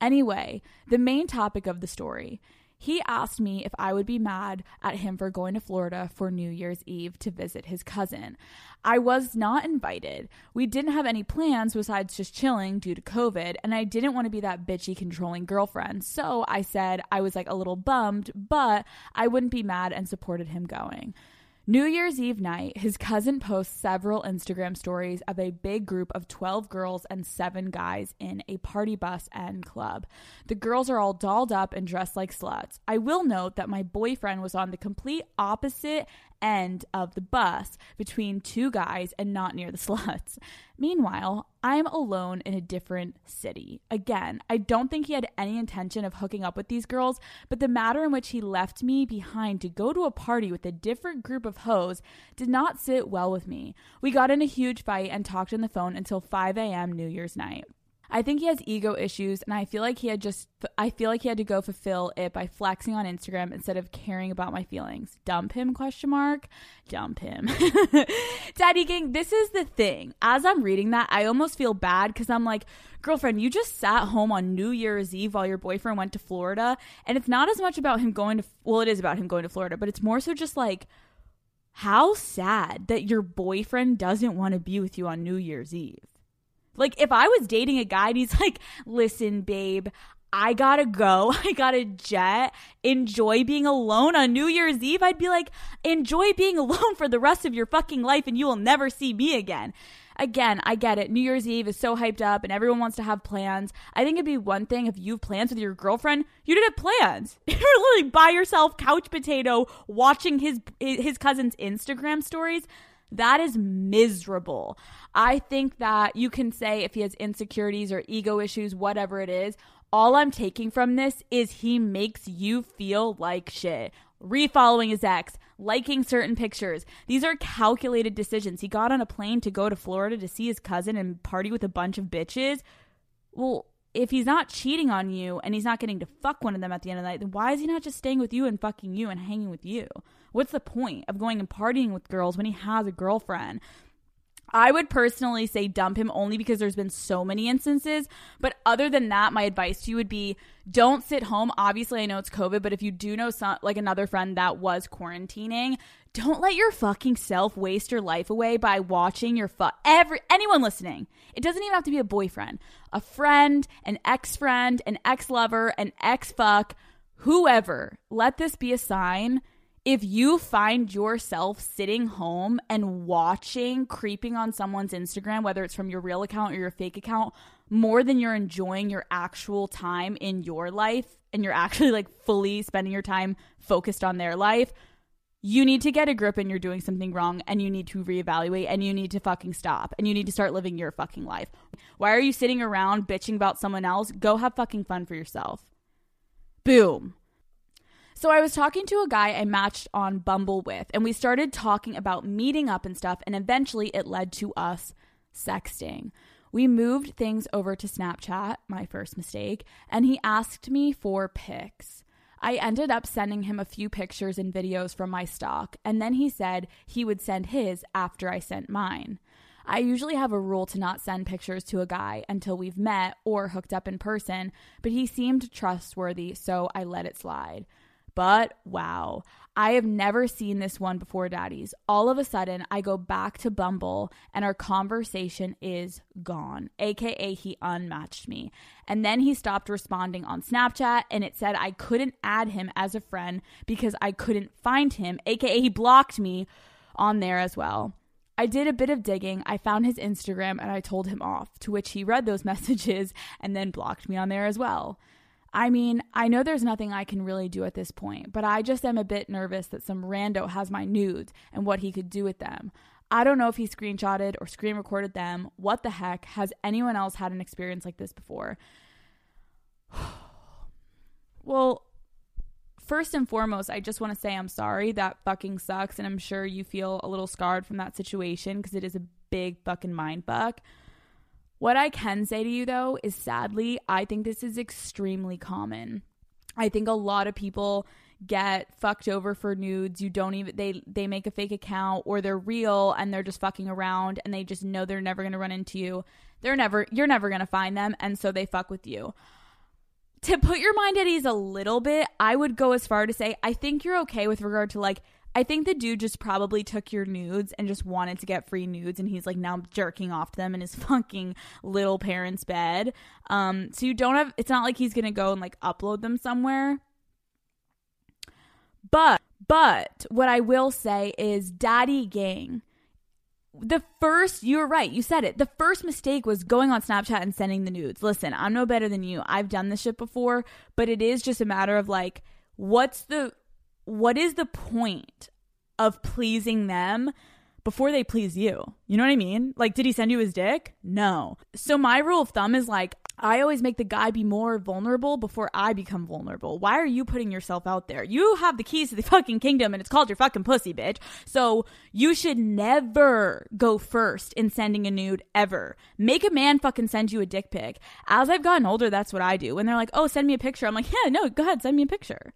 [SPEAKER 2] Anyway, the main topic of the story. He asked me if I would be mad at him for going to Florida for New Year's Eve to visit his cousin. I was not invited. We didn't have any plans besides just chilling due to COVID, and I didn't want to be that bitchy, controlling girlfriend. So I said I was like a little bummed, but I wouldn't be mad and supported him going. New Year's Eve night, his cousin posts several Instagram stories of a big group of 12 girls and 7 guys in a party bus and club. The girls are all dolled up and dressed like sluts. I will note that my boyfriend was on the complete opposite end of the bus between two guys and not near the sluts. Meanwhile, I'm alone in a different city. Again, I don't think he had any intention of hooking up with these girls, but the matter in which he left me behind to go to a party with a different group of hoes did not sit well with me. We got in a huge fight and talked on the phone until 5 a.m. New Year's night. I think he has ego issues and I feel like he had just I feel like he had to go fulfill it by flexing on Instagram instead of caring about my feelings. Dump him question mark. Dump him. Daddy Gang, this is the thing. As I'm reading that, I almost feel bad cuz I'm like, "Girlfriend, you just sat home on New Year's Eve while your boyfriend went to Florida." And it's not as much about him going to well, it is about him going to Florida, but it's more so just like how sad that your boyfriend doesn't want to be with you on New Year's Eve. Like if I was dating a guy and he's like, listen, babe, I gotta go. I gotta jet. Enjoy being alone on New Year's Eve. I'd be like, enjoy being alone for the rest of your fucking life and you will never see me again. Again, I get it. New Year's Eve is so hyped up and everyone wants to have plans. I think it'd be one thing if you have plans with your girlfriend. You didn't have plans. You're literally by yourself, couch potato, watching his his cousin's Instagram stories. That is miserable. I think that you can say if he has insecurities or ego issues, whatever it is, all I'm taking from this is he makes you feel like shit. Refollowing his ex, liking certain pictures. These are calculated decisions. He got on a plane to go to Florida to see his cousin and party with a bunch of bitches. Well, if he's not cheating on you and he's not getting to fuck one of them at the end of the night, then why is he not just staying with you and fucking you and hanging with you? What's the point of going and partying with girls when he has a girlfriend? I would personally say dump him only because there's been so many instances. But other than that, my advice to you would be don't sit home. Obviously, I know it's COVID, but if you do know some, like another friend that was quarantining, don't let your fucking self waste your life away by watching your fuck every anyone listening. It doesn't even have to be a boyfriend, a friend, an ex friend, an ex lover, an ex fuck, whoever. Let this be a sign if you find yourself sitting home and watching creeping on someone's Instagram, whether it's from your real account or your fake account, more than you're enjoying your actual time in your life and you're actually like fully spending your time focused on their life, you need to get a grip and you're doing something wrong and you need to reevaluate and you need to fucking stop and you need to start living your fucking life. Why are you sitting around bitching about someone else? Go have fucking fun for yourself. Boom. So I was talking to a guy I matched on Bumble with, and we started talking about meeting up and stuff, and eventually it led to us sexting. We moved things over to Snapchat, my first mistake, and he asked me for pics. I ended up sending him a few pictures and videos from my stock, and then he said he would send his after I sent mine. I usually have a rule to not send pictures to a guy until we've met or hooked up in person, but he seemed trustworthy, so I let it slide. But wow, I have never seen this one before, daddies. All of a sudden, I go back to Bumble and our conversation is gone, aka he unmatched me. And then he stopped responding on Snapchat and it said I couldn't add him as a friend because I couldn't find him, aka he blocked me on there as well. I did a bit of digging. I found his Instagram and I told him off, to which he read those messages and then blocked me on there as well. I mean, I know there's nothing I can really do at this point, but I just am a bit nervous that some rando has my nudes and what he could do with them. I don't know if he screenshotted or screen recorded them. What the heck? Has anyone else had an experience like this before? well, first and foremost, I just want to say I'm sorry. That fucking sucks. And I'm sure you feel a little scarred from that situation because it is a big fucking mind fuck. What I can say to you though is sadly, I think this is extremely common. I think a lot of people get fucked over for nudes. You don't even they they make a fake account or they're real and they're just fucking around and they just know they're never going to run into you. They're never you're never going to find them and so they fuck with you. To put your mind at ease a little bit, I would go as far to say I think you're okay with regard to like I think the dude just probably took your nudes and just wanted to get free nudes and he's like now jerking off to them in his fucking little parents' bed. Um so you don't have it's not like he's to go and like upload them somewhere. But but what I will say is daddy gang the first you're right you said it the first mistake was going on snapchat and sending the nudes listen i'm no better than you i've done this shit before but it is just a matter of like what's the what is the point of pleasing them before they please you? You know what I mean? Like, did he send you his dick? No. So, my rule of thumb is like, I always make the guy be more vulnerable before I become vulnerable. Why are you putting yourself out there? You have the keys to the fucking kingdom and it's called your fucking pussy, bitch. So you should never go first in sending a nude ever. Make a man fucking send you a dick pic. As I've gotten older, that's what I do. When they're like, oh, send me a picture, I'm like, yeah, no, go ahead, send me a picture.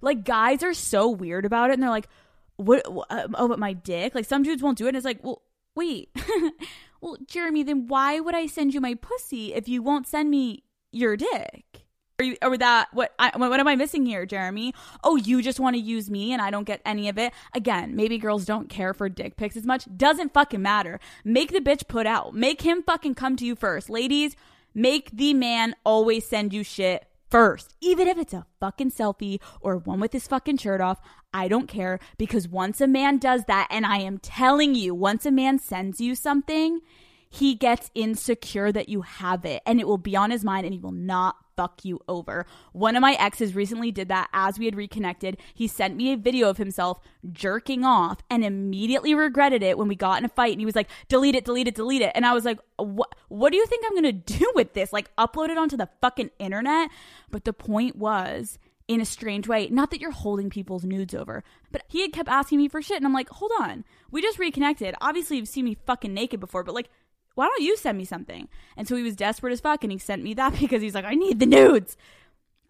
[SPEAKER 2] Like guys are so weird about it, and they're like, "What? Uh, oh, but my dick." Like some dudes won't do it, and it's like, well, wait, well, Jeremy, then why would I send you my pussy if you won't send me your dick? Are you, or that what I, what am I missing here, Jeremy? Oh, you just want to use me and I don't get any of it. Again, maybe girls don't care for dick pics as much. Doesn't fucking matter. Make the bitch put out. Make him fucking come to you first, ladies. Make the man always send you shit first. Even if it's a fucking selfie or one with his fucking shirt off, I don't care because once a man does that, and I am telling you, once a man sends you something, he gets insecure that you have it and it will be on his mind and he will not fuck you over. One of my exes recently did that as we had reconnected. He sent me a video of himself jerking off and immediately regretted it when we got in a fight and he was like, delete it, delete it, delete it. And I was like, what, what do you think I'm going to do with this? Like upload it onto the fucking internet? But the point was, in a strange way. Not that you're holding people's nudes over, but he had kept asking me for shit. And I'm like, hold on. We just reconnected. Obviously, you've seen me fucking naked before, but like, why don't you send me something? And so he was desperate as fuck and he sent me that because he's like, I need the nudes.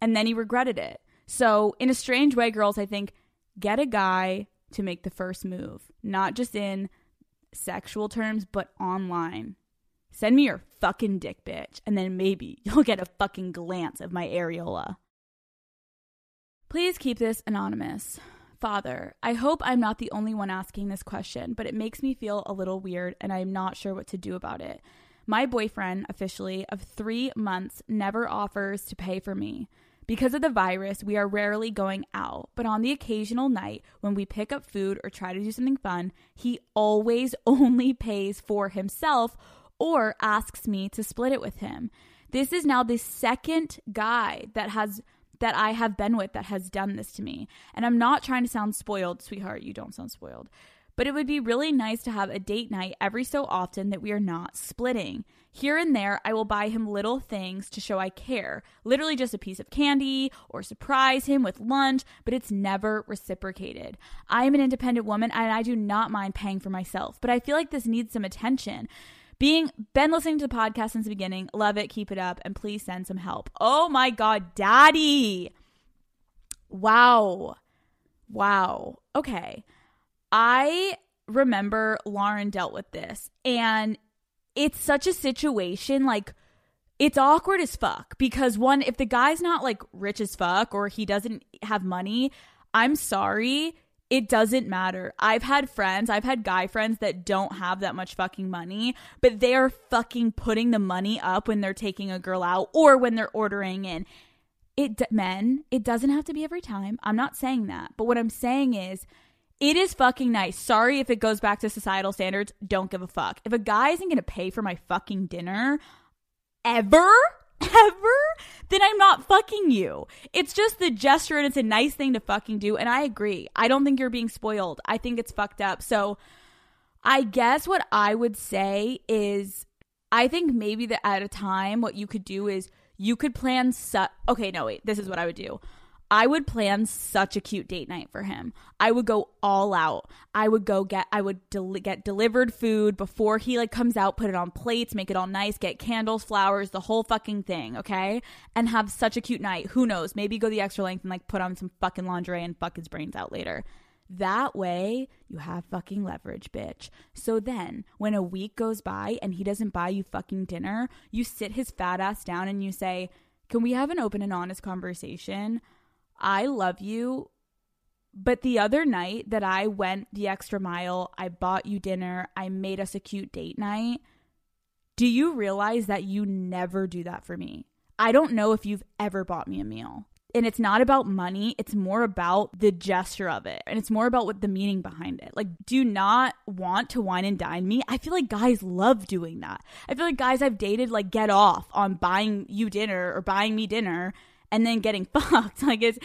[SPEAKER 2] And then he regretted it. So, in a strange way, girls, I think get a guy to make the first move, not just in sexual terms, but online. Send me your fucking dick, bitch, and then maybe you'll get a fucking glance of my areola. Please keep this anonymous. Father, I hope I'm not the only one asking this question, but it makes me feel a little weird and I'm not sure what to do about it. My boyfriend, officially, of three months, never offers to pay for me. Because of the virus, we are rarely going out, but on the occasional night when we pick up food or try to do something fun, he always only pays for himself or asks me to split it with him. This is now the second guy that has that I have been with that has done this to me. And I'm not trying to sound spoiled, sweetheart, you don't sound spoiled. But it would be really nice to have a date night every so often that we are not splitting. Here and there, I will buy him little things to show I care. Literally just a piece of candy or surprise him with lunch, but it's never reciprocated. I am an independent woman and I do not mind paying for myself, but I feel like this needs some attention. Being been listening to the podcast since the beginning. Love it. Keep it up. And please send some help. Oh my God, daddy. Wow. Wow. Okay. I remember Lauren dealt with this and it's such a situation like it's awkward as fuck because one if the guy's not like rich as fuck or he doesn't have money, I'm sorry, it doesn't matter. I've had friends, I've had guy friends that don't have that much fucking money, but they are fucking putting the money up when they're taking a girl out or when they're ordering in. It men, it doesn't have to be every time. I'm not saying that. But what I'm saying is it is fucking nice. Sorry if it goes back to societal standards. Don't give a fuck. If a guy isn't going to pay for my fucking dinner ever, ever, then I'm not fucking you. It's just the gesture and it's a nice thing to fucking do. And I agree. I don't think you're being spoiled. I think it's fucked up. So I guess what I would say is I think maybe that at a time, what you could do is you could plan. Su- okay, no, wait. This is what I would do. I would plan such a cute date night for him. I would go all out. I would go get I would del- get delivered food before he like comes out, put it on plates, make it all nice, get candles, flowers, the whole fucking thing, okay? And have such a cute night. Who knows? Maybe go the extra length and like put on some fucking lingerie and fuck his brains out later. That way, you have fucking leverage, bitch. So then, when a week goes by and he doesn't buy you fucking dinner, you sit his fat ass down and you say, Can we have an open and honest conversation? I love you. But the other night that I went the extra mile, I bought you dinner, I made us a cute date night. Do you realize that you never do that for me? I don't know if you've ever bought me a meal. And it's not about money, it's more about the gesture of it. And it's more about what the meaning behind it. Like, do not want to wine and dine me? I feel like guys love doing that. I feel like guys I've dated like get off on buying you dinner or buying me dinner and then getting fucked. Like it's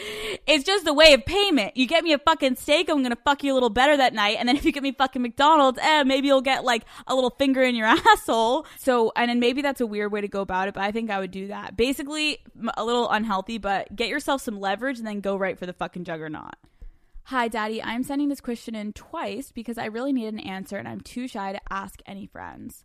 [SPEAKER 2] it's just a way of payment. You get me a fucking steak, I'm gonna fuck you a little better that night. And then if you get me fucking McDonald's, eh, maybe you'll get like a little finger in your asshole. So and then maybe that's a weird way to go about it, but I think I would do that. Basically, a little unhealthy, but get yourself some leverage and then go right for the fucking juggernaut. Hi, Daddy. I'm sending this question in twice because I really need an answer and I'm too shy to ask any friends.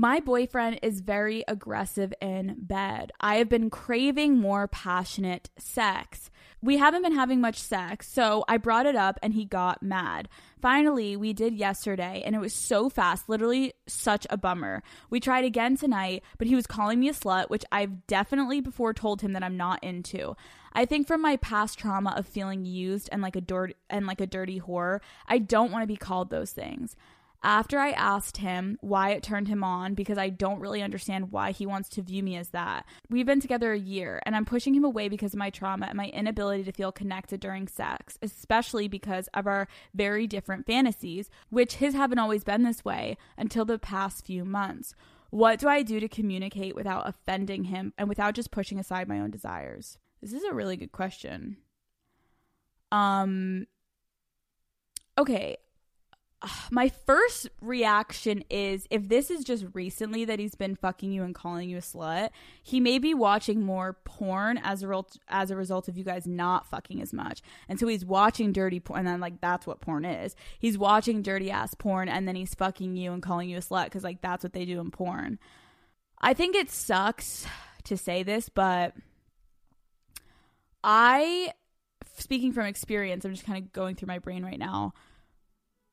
[SPEAKER 2] My boyfriend is very aggressive in bed. I have been craving more passionate sex. We haven't been having much sex, so I brought it up and he got mad. Finally, we did yesterday and it was so fast, literally such a bummer. We tried again tonight, but he was calling me a slut, which I've definitely before told him that I'm not into. I think from my past trauma of feeling used and like a dirt and like a dirty whore, I don't want to be called those things. After I asked him why it turned him on, because I don't really understand why he wants to view me as that. We've been together a year, and I'm pushing him away because of my trauma and my inability to feel connected during sex, especially because of our very different fantasies, which his haven't always been this way until the past few months. What do I do to communicate without offending him and without just pushing aside my own desires? This is a really good question. Um okay, my first reaction is if this is just recently that he's been fucking you and calling you a slut, he may be watching more porn as a result as a result of you guys not fucking as much. And so he's watching dirty porn and then like that's what porn is. He's watching dirty ass porn and then he's fucking you and calling you a slut cuz like that's what they do in porn. I think it sucks to say this, but I speaking from experience, I'm just kind of going through my brain right now.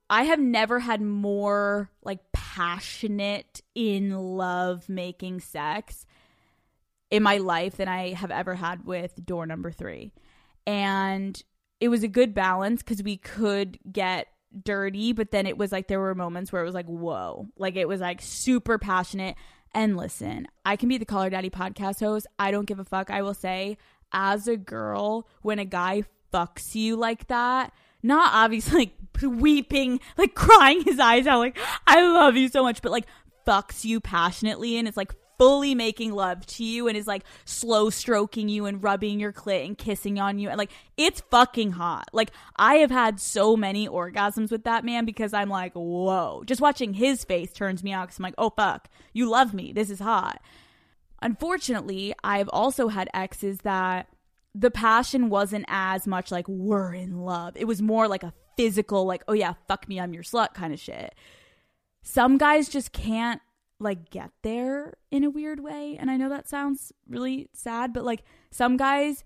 [SPEAKER 2] I have never had more like passionate in love making sex in my life than I have ever had with door number 3. And it was a good balance cuz we could get dirty, but then it was like there were moments where it was like whoa. Like it was like super passionate and listen, I can be the Call Her Daddy podcast host. I don't give a fuck. I will say as a girl when a guy fucks you like that, not obviously like weeping, like crying his eyes out, like, I love you so much, but like fucks you passionately and it's like fully making love to you and is like slow stroking you and rubbing your clit and kissing on you and like it's fucking hot. Like I have had so many orgasms with that man because I'm like, whoa. Just watching his face turns me on because I'm like, oh fuck, you love me. This is hot. Unfortunately, I've also had exes that the passion wasn't as much like we're in love. It was more like a physical, like, oh yeah, fuck me, I'm your slut kind of shit. Some guys just can't like get there in a weird way. And I know that sounds really sad, but like some guys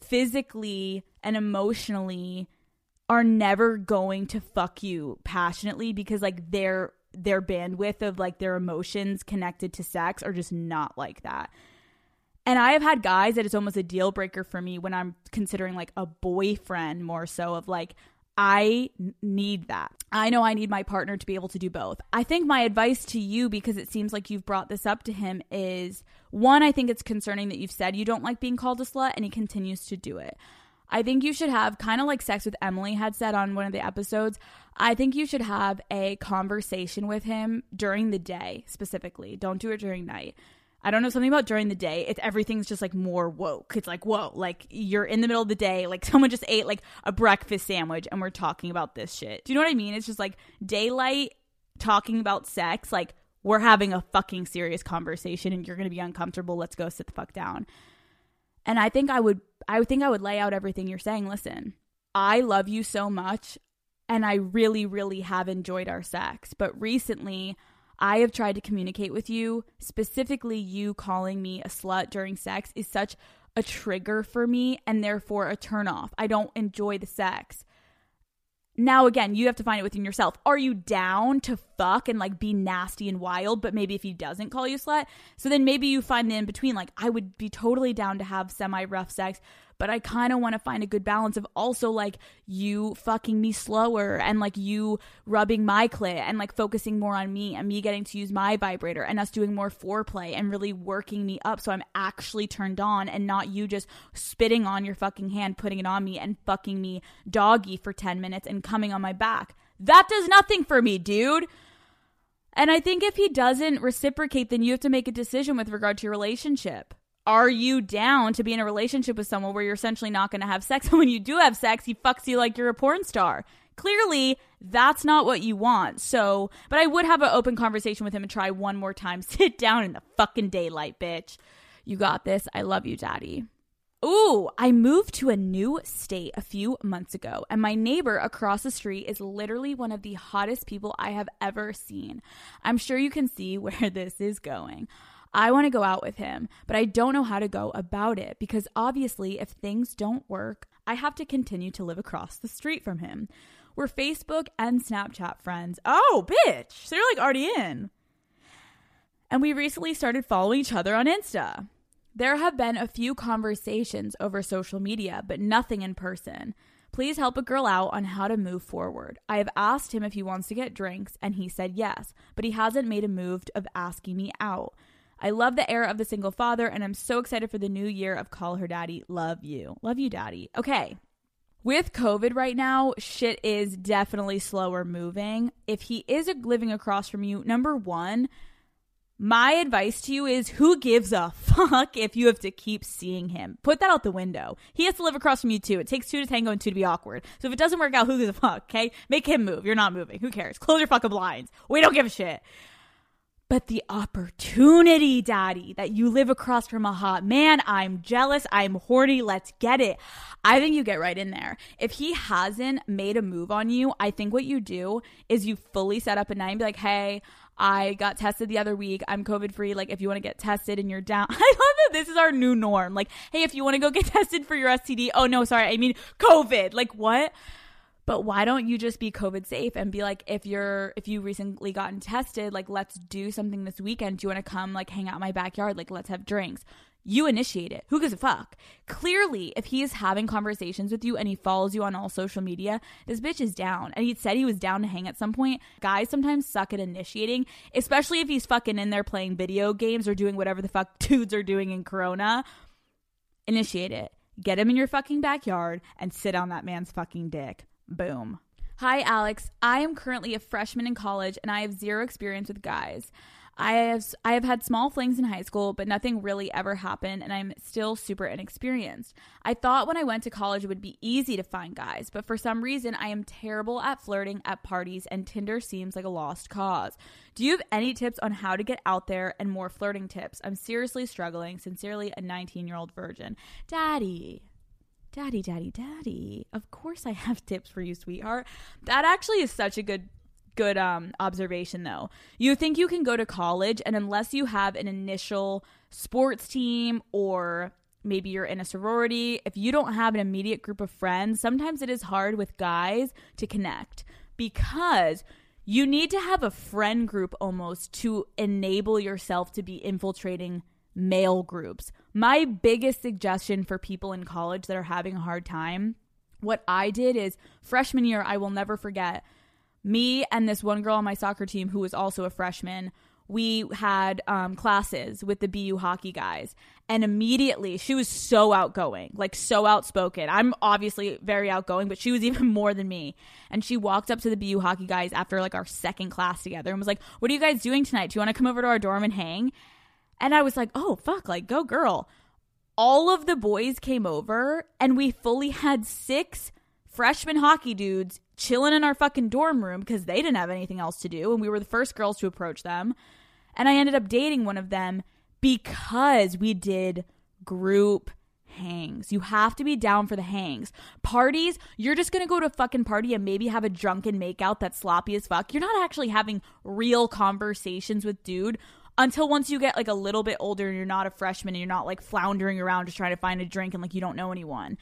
[SPEAKER 2] physically and emotionally are never going to fuck you passionately because like their their bandwidth of like their emotions connected to sex are just not like that. And I have had guys that it's almost a deal breaker for me when I'm considering like a boyfriend more so of like, I need that. I know I need my partner to be able to do both. I think my advice to you, because it seems like you've brought this up to him, is one, I think it's concerning that you've said you don't like being called a slut and he continues to do it. I think you should have kind of like sex with Emily had said on one of the episodes. I think you should have a conversation with him during the day specifically. Don't do it during night I don't know something about during the day. It's everything's just like more woke. It's like whoa, like you're in the middle of the day, like someone just ate like a breakfast sandwich, and we're talking about this shit. Do you know what I mean? It's just like daylight talking about sex. Like we're having a fucking serious conversation, and you're gonna be uncomfortable. Let's go sit the fuck down. And I think I would, I think I would lay out everything you're saying. Listen, I love you so much, and I really, really have enjoyed our sex, but recently I have tried to communicate with you, specifically you calling me a slut during sex is such a trigger for me and therefore a turnoff. I don't enjoy the sex. Now again, you have to find it within yourself. Are you down to fuck and like be nasty and wild, but maybe if he doesn't call you slut, so then maybe you find the in between. Like I would be totally down to have semi rough sex, but I kind of want to find a good balance of also like you fucking me slower and like you rubbing my clit and like focusing more on me and me getting to use my vibrator and us doing more foreplay and really working me up so I'm actually turned on and not you just spitting on your fucking hand, putting it on me and fucking me doggy for 10 minutes and coming on my back. That does nothing for me, dude. And I think if he doesn't reciprocate, then you have to make a decision with regard to your relationship are you down to be in a relationship with someone where you're essentially not going to have sex? And when you do have sex, he fucks you like you're a porn star. Clearly, that's not what you want. So, but I would have an open conversation with him and try one more time. Sit down in the fucking daylight, bitch. You got this. I love you, daddy. Ooh, I moved to a new state a few months ago, and my neighbor across the street is literally one of the hottest people I have ever seen. I'm sure you can see where this is going. I want to go out with him, but I don't know how to go about it because obviously, if things don't work, I have to continue to live across the street from him. We're Facebook and Snapchat friends. Oh, bitch. So you're like already in. And we recently started following each other on Insta. There have been a few conversations over social media, but nothing in person. Please help a girl out on how to move forward. I have asked him if he wants to get drinks, and he said yes, but he hasn't made a move of asking me out. I love the era of the single father, and I'm so excited for the new year of Call Her Daddy. Love you. Love you, Daddy. Okay. With COVID right now, shit is definitely slower moving. If he is living across from you, number one, my advice to you is who gives a fuck if you have to keep seeing him? Put that out the window. He has to live across from you too. It takes two to tango and two to be awkward. So if it doesn't work out, who gives a fuck? Okay? Make him move. You're not moving. Who cares? Close your fucking blinds. We don't give a shit but the opportunity, daddy, that you live across from a hot man. I'm jealous. I'm horny. Let's get it. I think you get right in there. If he hasn't made a move on you, I think what you do is you fully set up a night and be like, hey, I got tested the other week. I'm COVID free. Like, if you want to get tested and you're down, I love that this is our new norm. Like, hey, if you want to go get tested for your STD, oh no, sorry, I mean COVID. Like, what? But why don't you just be COVID safe and be like, if you're, if you recently gotten tested, like, let's do something this weekend. Do you want to come, like, hang out in my backyard? Like, let's have drinks. You initiate it. Who gives a fuck? Clearly, if he is having conversations with you and he follows you on all social media, this bitch is down. And he said he was down to hang at some point. Guys sometimes suck at initiating, especially if he's fucking in there playing video games or doing whatever the fuck dudes are doing in Corona. Initiate it. Get him in your fucking backyard and sit on that man's fucking dick. Boom. Hi, Alex. I am currently a freshman in college and I have zero experience with guys. I have I have had small flings in high school, but nothing really ever happened and I'm still super inexperienced. I thought when I went to college it would be easy to find guys, but for some reason I am terrible at flirting at parties and Tinder seems like a lost cause. Do you have any tips on how to get out there and more flirting tips? I'm seriously struggling. Sincerely, a 19-year-old virgin. Daddy. Daddy, daddy, daddy. Of course I have tips for you, sweetheart. That actually is such a good good um observation though. You think you can go to college and unless you have an initial sports team or maybe you're in a sorority, if you don't have an immediate group of friends, sometimes it is hard with guys to connect because you need to have a friend group almost to enable yourself to be infiltrating male groups. My biggest suggestion for people in college that are having a hard time, what I did is freshman year, I will never forget me and this one girl on my soccer team who was also a freshman. We had um, classes with the BU hockey guys, and immediately she was so outgoing, like so outspoken. I'm obviously very outgoing, but she was even more than me. And she walked up to the BU hockey guys after like our second class together and was like, What are you guys doing tonight? Do you want to come over to our dorm and hang? And I was like, oh, fuck, like, go girl. All of the boys came over and we fully had six freshman hockey dudes chilling in our fucking dorm room because they didn't have anything else to do. And we were the first girls to approach them. And I ended up dating one of them because we did group hangs. You have to be down for the hangs. Parties, you're just gonna go to a fucking party and maybe have a drunken makeout that's sloppy as fuck. You're not actually having real conversations with dude until once you get like a little bit older and you're not a freshman and you're not like floundering around just trying to find a drink and like you don't know anyone.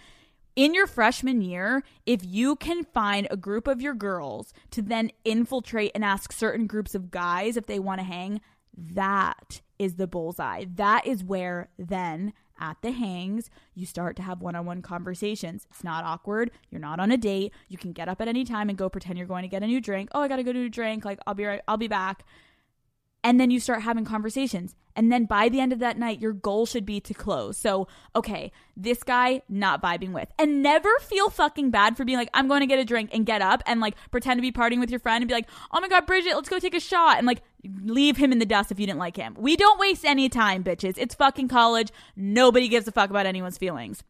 [SPEAKER 2] In your freshman year, if you can find a group of your girls to then infiltrate and ask certain groups of guys if they want to hang, that is the bullseye. That is where then at the hangs, you start to have one on one conversations. It's not awkward. You're not on a date. You can get up at any time and go pretend you're going to get a new drink. Oh, I got to go to a drink. Like, I'll be right, I'll be back. And then you start having conversations. And then by the end of that night, your goal should be to close. So, okay, this guy not vibing with. And never feel fucking bad for being like, I'm going to get a drink and get up and like pretend to be partying with your friend and be like, oh my God, Bridget, let's go take a shot. And like, leave him in the dust if you didn't like him. We don't waste any time, bitches. It's fucking college. Nobody gives a fuck about anyone's feelings.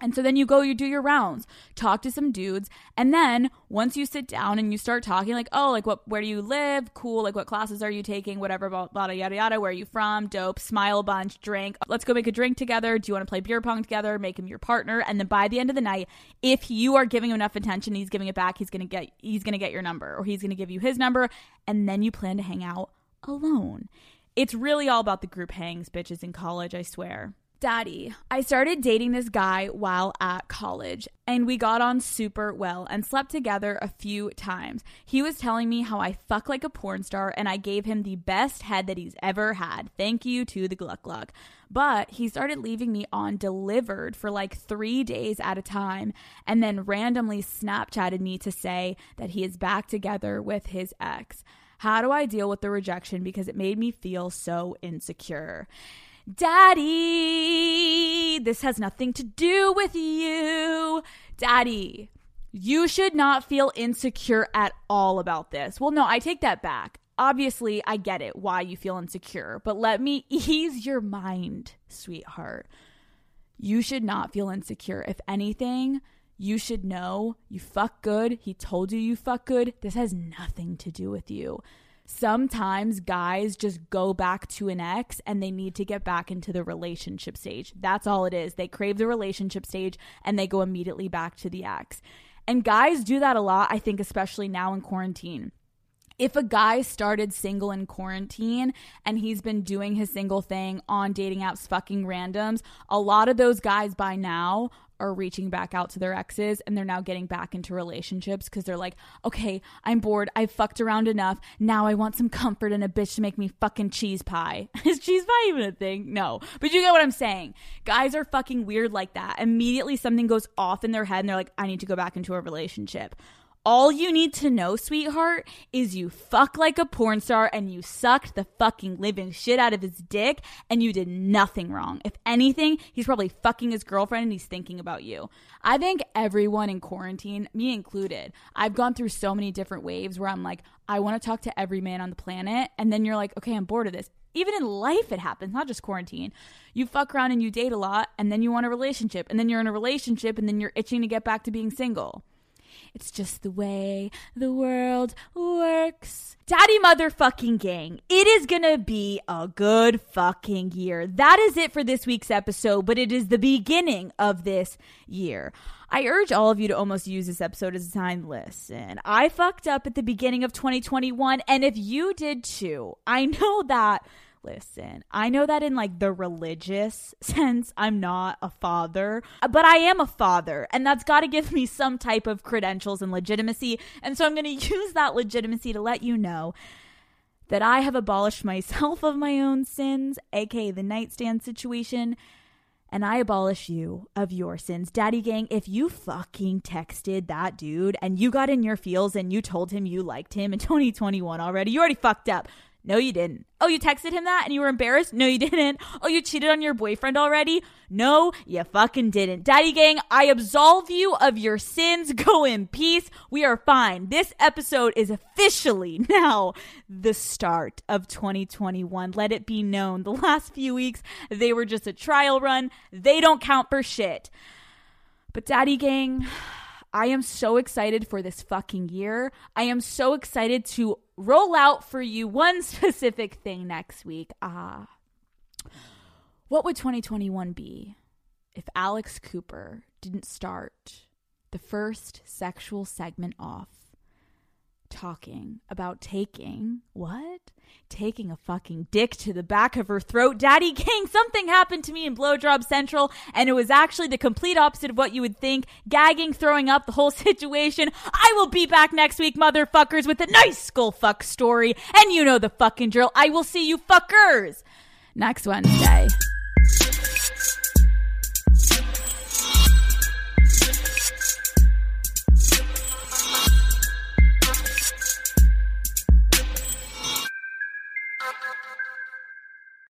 [SPEAKER 2] And so then you go, you do your rounds, talk to some dudes, and then once you sit down and you start talking, like, oh, like what, where do you live? Cool, like what classes are you taking? Whatever, blah, blah, yada, yada. Where are you from? Dope. Smile bunch, drink. Let's go make a drink together. Do you want to play beer pong together? Make him your partner. And then by the end of the night, if you are giving him enough attention, he's giving it back. He's gonna get, he's gonna get your number, or he's gonna give you his number, and then you plan to hang out alone. It's really all about the group hangs, bitches, in college. I swear. Daddy, I started dating this guy while at college, and we got on super well and slept together a few times. He was telling me how I fuck like a porn star, and I gave him the best head that he's ever had. Thank you to the Gluck Gluck. But he started leaving me on delivered for like three days at a time, and then randomly Snapchatted me to say that he is back together with his ex. How do I deal with the rejection because it made me feel so insecure? Daddy, this has nothing to do with you. Daddy, you should not feel insecure at all about this. Well, no, I take that back. Obviously, I get it why you feel insecure, but let me ease your mind, sweetheart. You should not feel insecure. If anything, you should know you fuck good. He told you you fuck good. This has nothing to do with you sometimes guys just go back to an ex and they need to get back into the relationship stage. That's all it is. They crave the relationship stage and they go immediately back to the ex. And guys do that a lot, I think, especially now in quarantine. If a guy started single in quarantine and he's been doing his single thing on dating apps, fucking randoms, a lot of those guys by now are reaching back out to their exes and they're now getting back into relationships because they're like, okay, I'm bored. I've fucked around enough. Now I want some comfort and a bitch to make me fucking cheese pie. Is cheese pie even a thing? No. But you get what I'm saying. Guys are fucking weird like that. Immediately something goes off in their head and they're like, I need to go back into a relationship. All you need to know, sweetheart, is you fuck like a porn star and you sucked the fucking living shit out of his dick and you did nothing wrong. If anything, he's probably fucking his girlfriend and he's thinking about you. I think everyone in quarantine, me included, I've gone through so many different waves where I'm like, I want to talk to every man on the planet. And then you're like, okay, I'm bored of this. Even in life, it happens, not just quarantine. You fuck around and you date a lot, and then you want a relationship, and then you're in a relationship, and then you're itching to get back to being single. It's just the way the world works. Daddy motherfucking gang, it is gonna be a good fucking year. That is it for this week's episode, but it is the beginning of this year. I urge all of you to almost use this episode as a sign. Listen, I fucked up at the beginning of 2021, and if you did too, I know that listen, I know that in like the religious sense, I'm not a father, but I am a father, and that's got to give me some type of credentials and legitimacy. And so I'm going to use that legitimacy to let you know that I have abolished myself of my own sins, aka the nightstand situation. And I abolish you of your sins. Daddy gang, if you fucking texted that dude and you got in your feels and you told him you liked him in 2021 already, you already fucked up No, you didn't. Oh, you texted him that and you were embarrassed? No, you didn't. Oh, you cheated on your boyfriend already? No, you fucking didn't. Daddy gang, I absolve you of your sins. Go in peace. We are fine. This episode is officially now the start of 2021. Let it be known. The last few weeks, they were just a trial run. They don't count for shit. But Daddy gang, I am so excited for this fucking year. I am so excited to roll out for you one specific thing next week. Ah. What would 2021 be if Alex Cooper didn't start the first sexual segment off talking about taking what? Taking a fucking dick to the back of her throat. Daddy Gang, something happened to me in Blowjob Central, and it was actually the complete opposite of what you would think. Gagging, throwing up, the whole situation. I will be back next week, motherfuckers, with a nice skull fuck story. And you know the fucking drill. I will see you fuckers next Wednesday.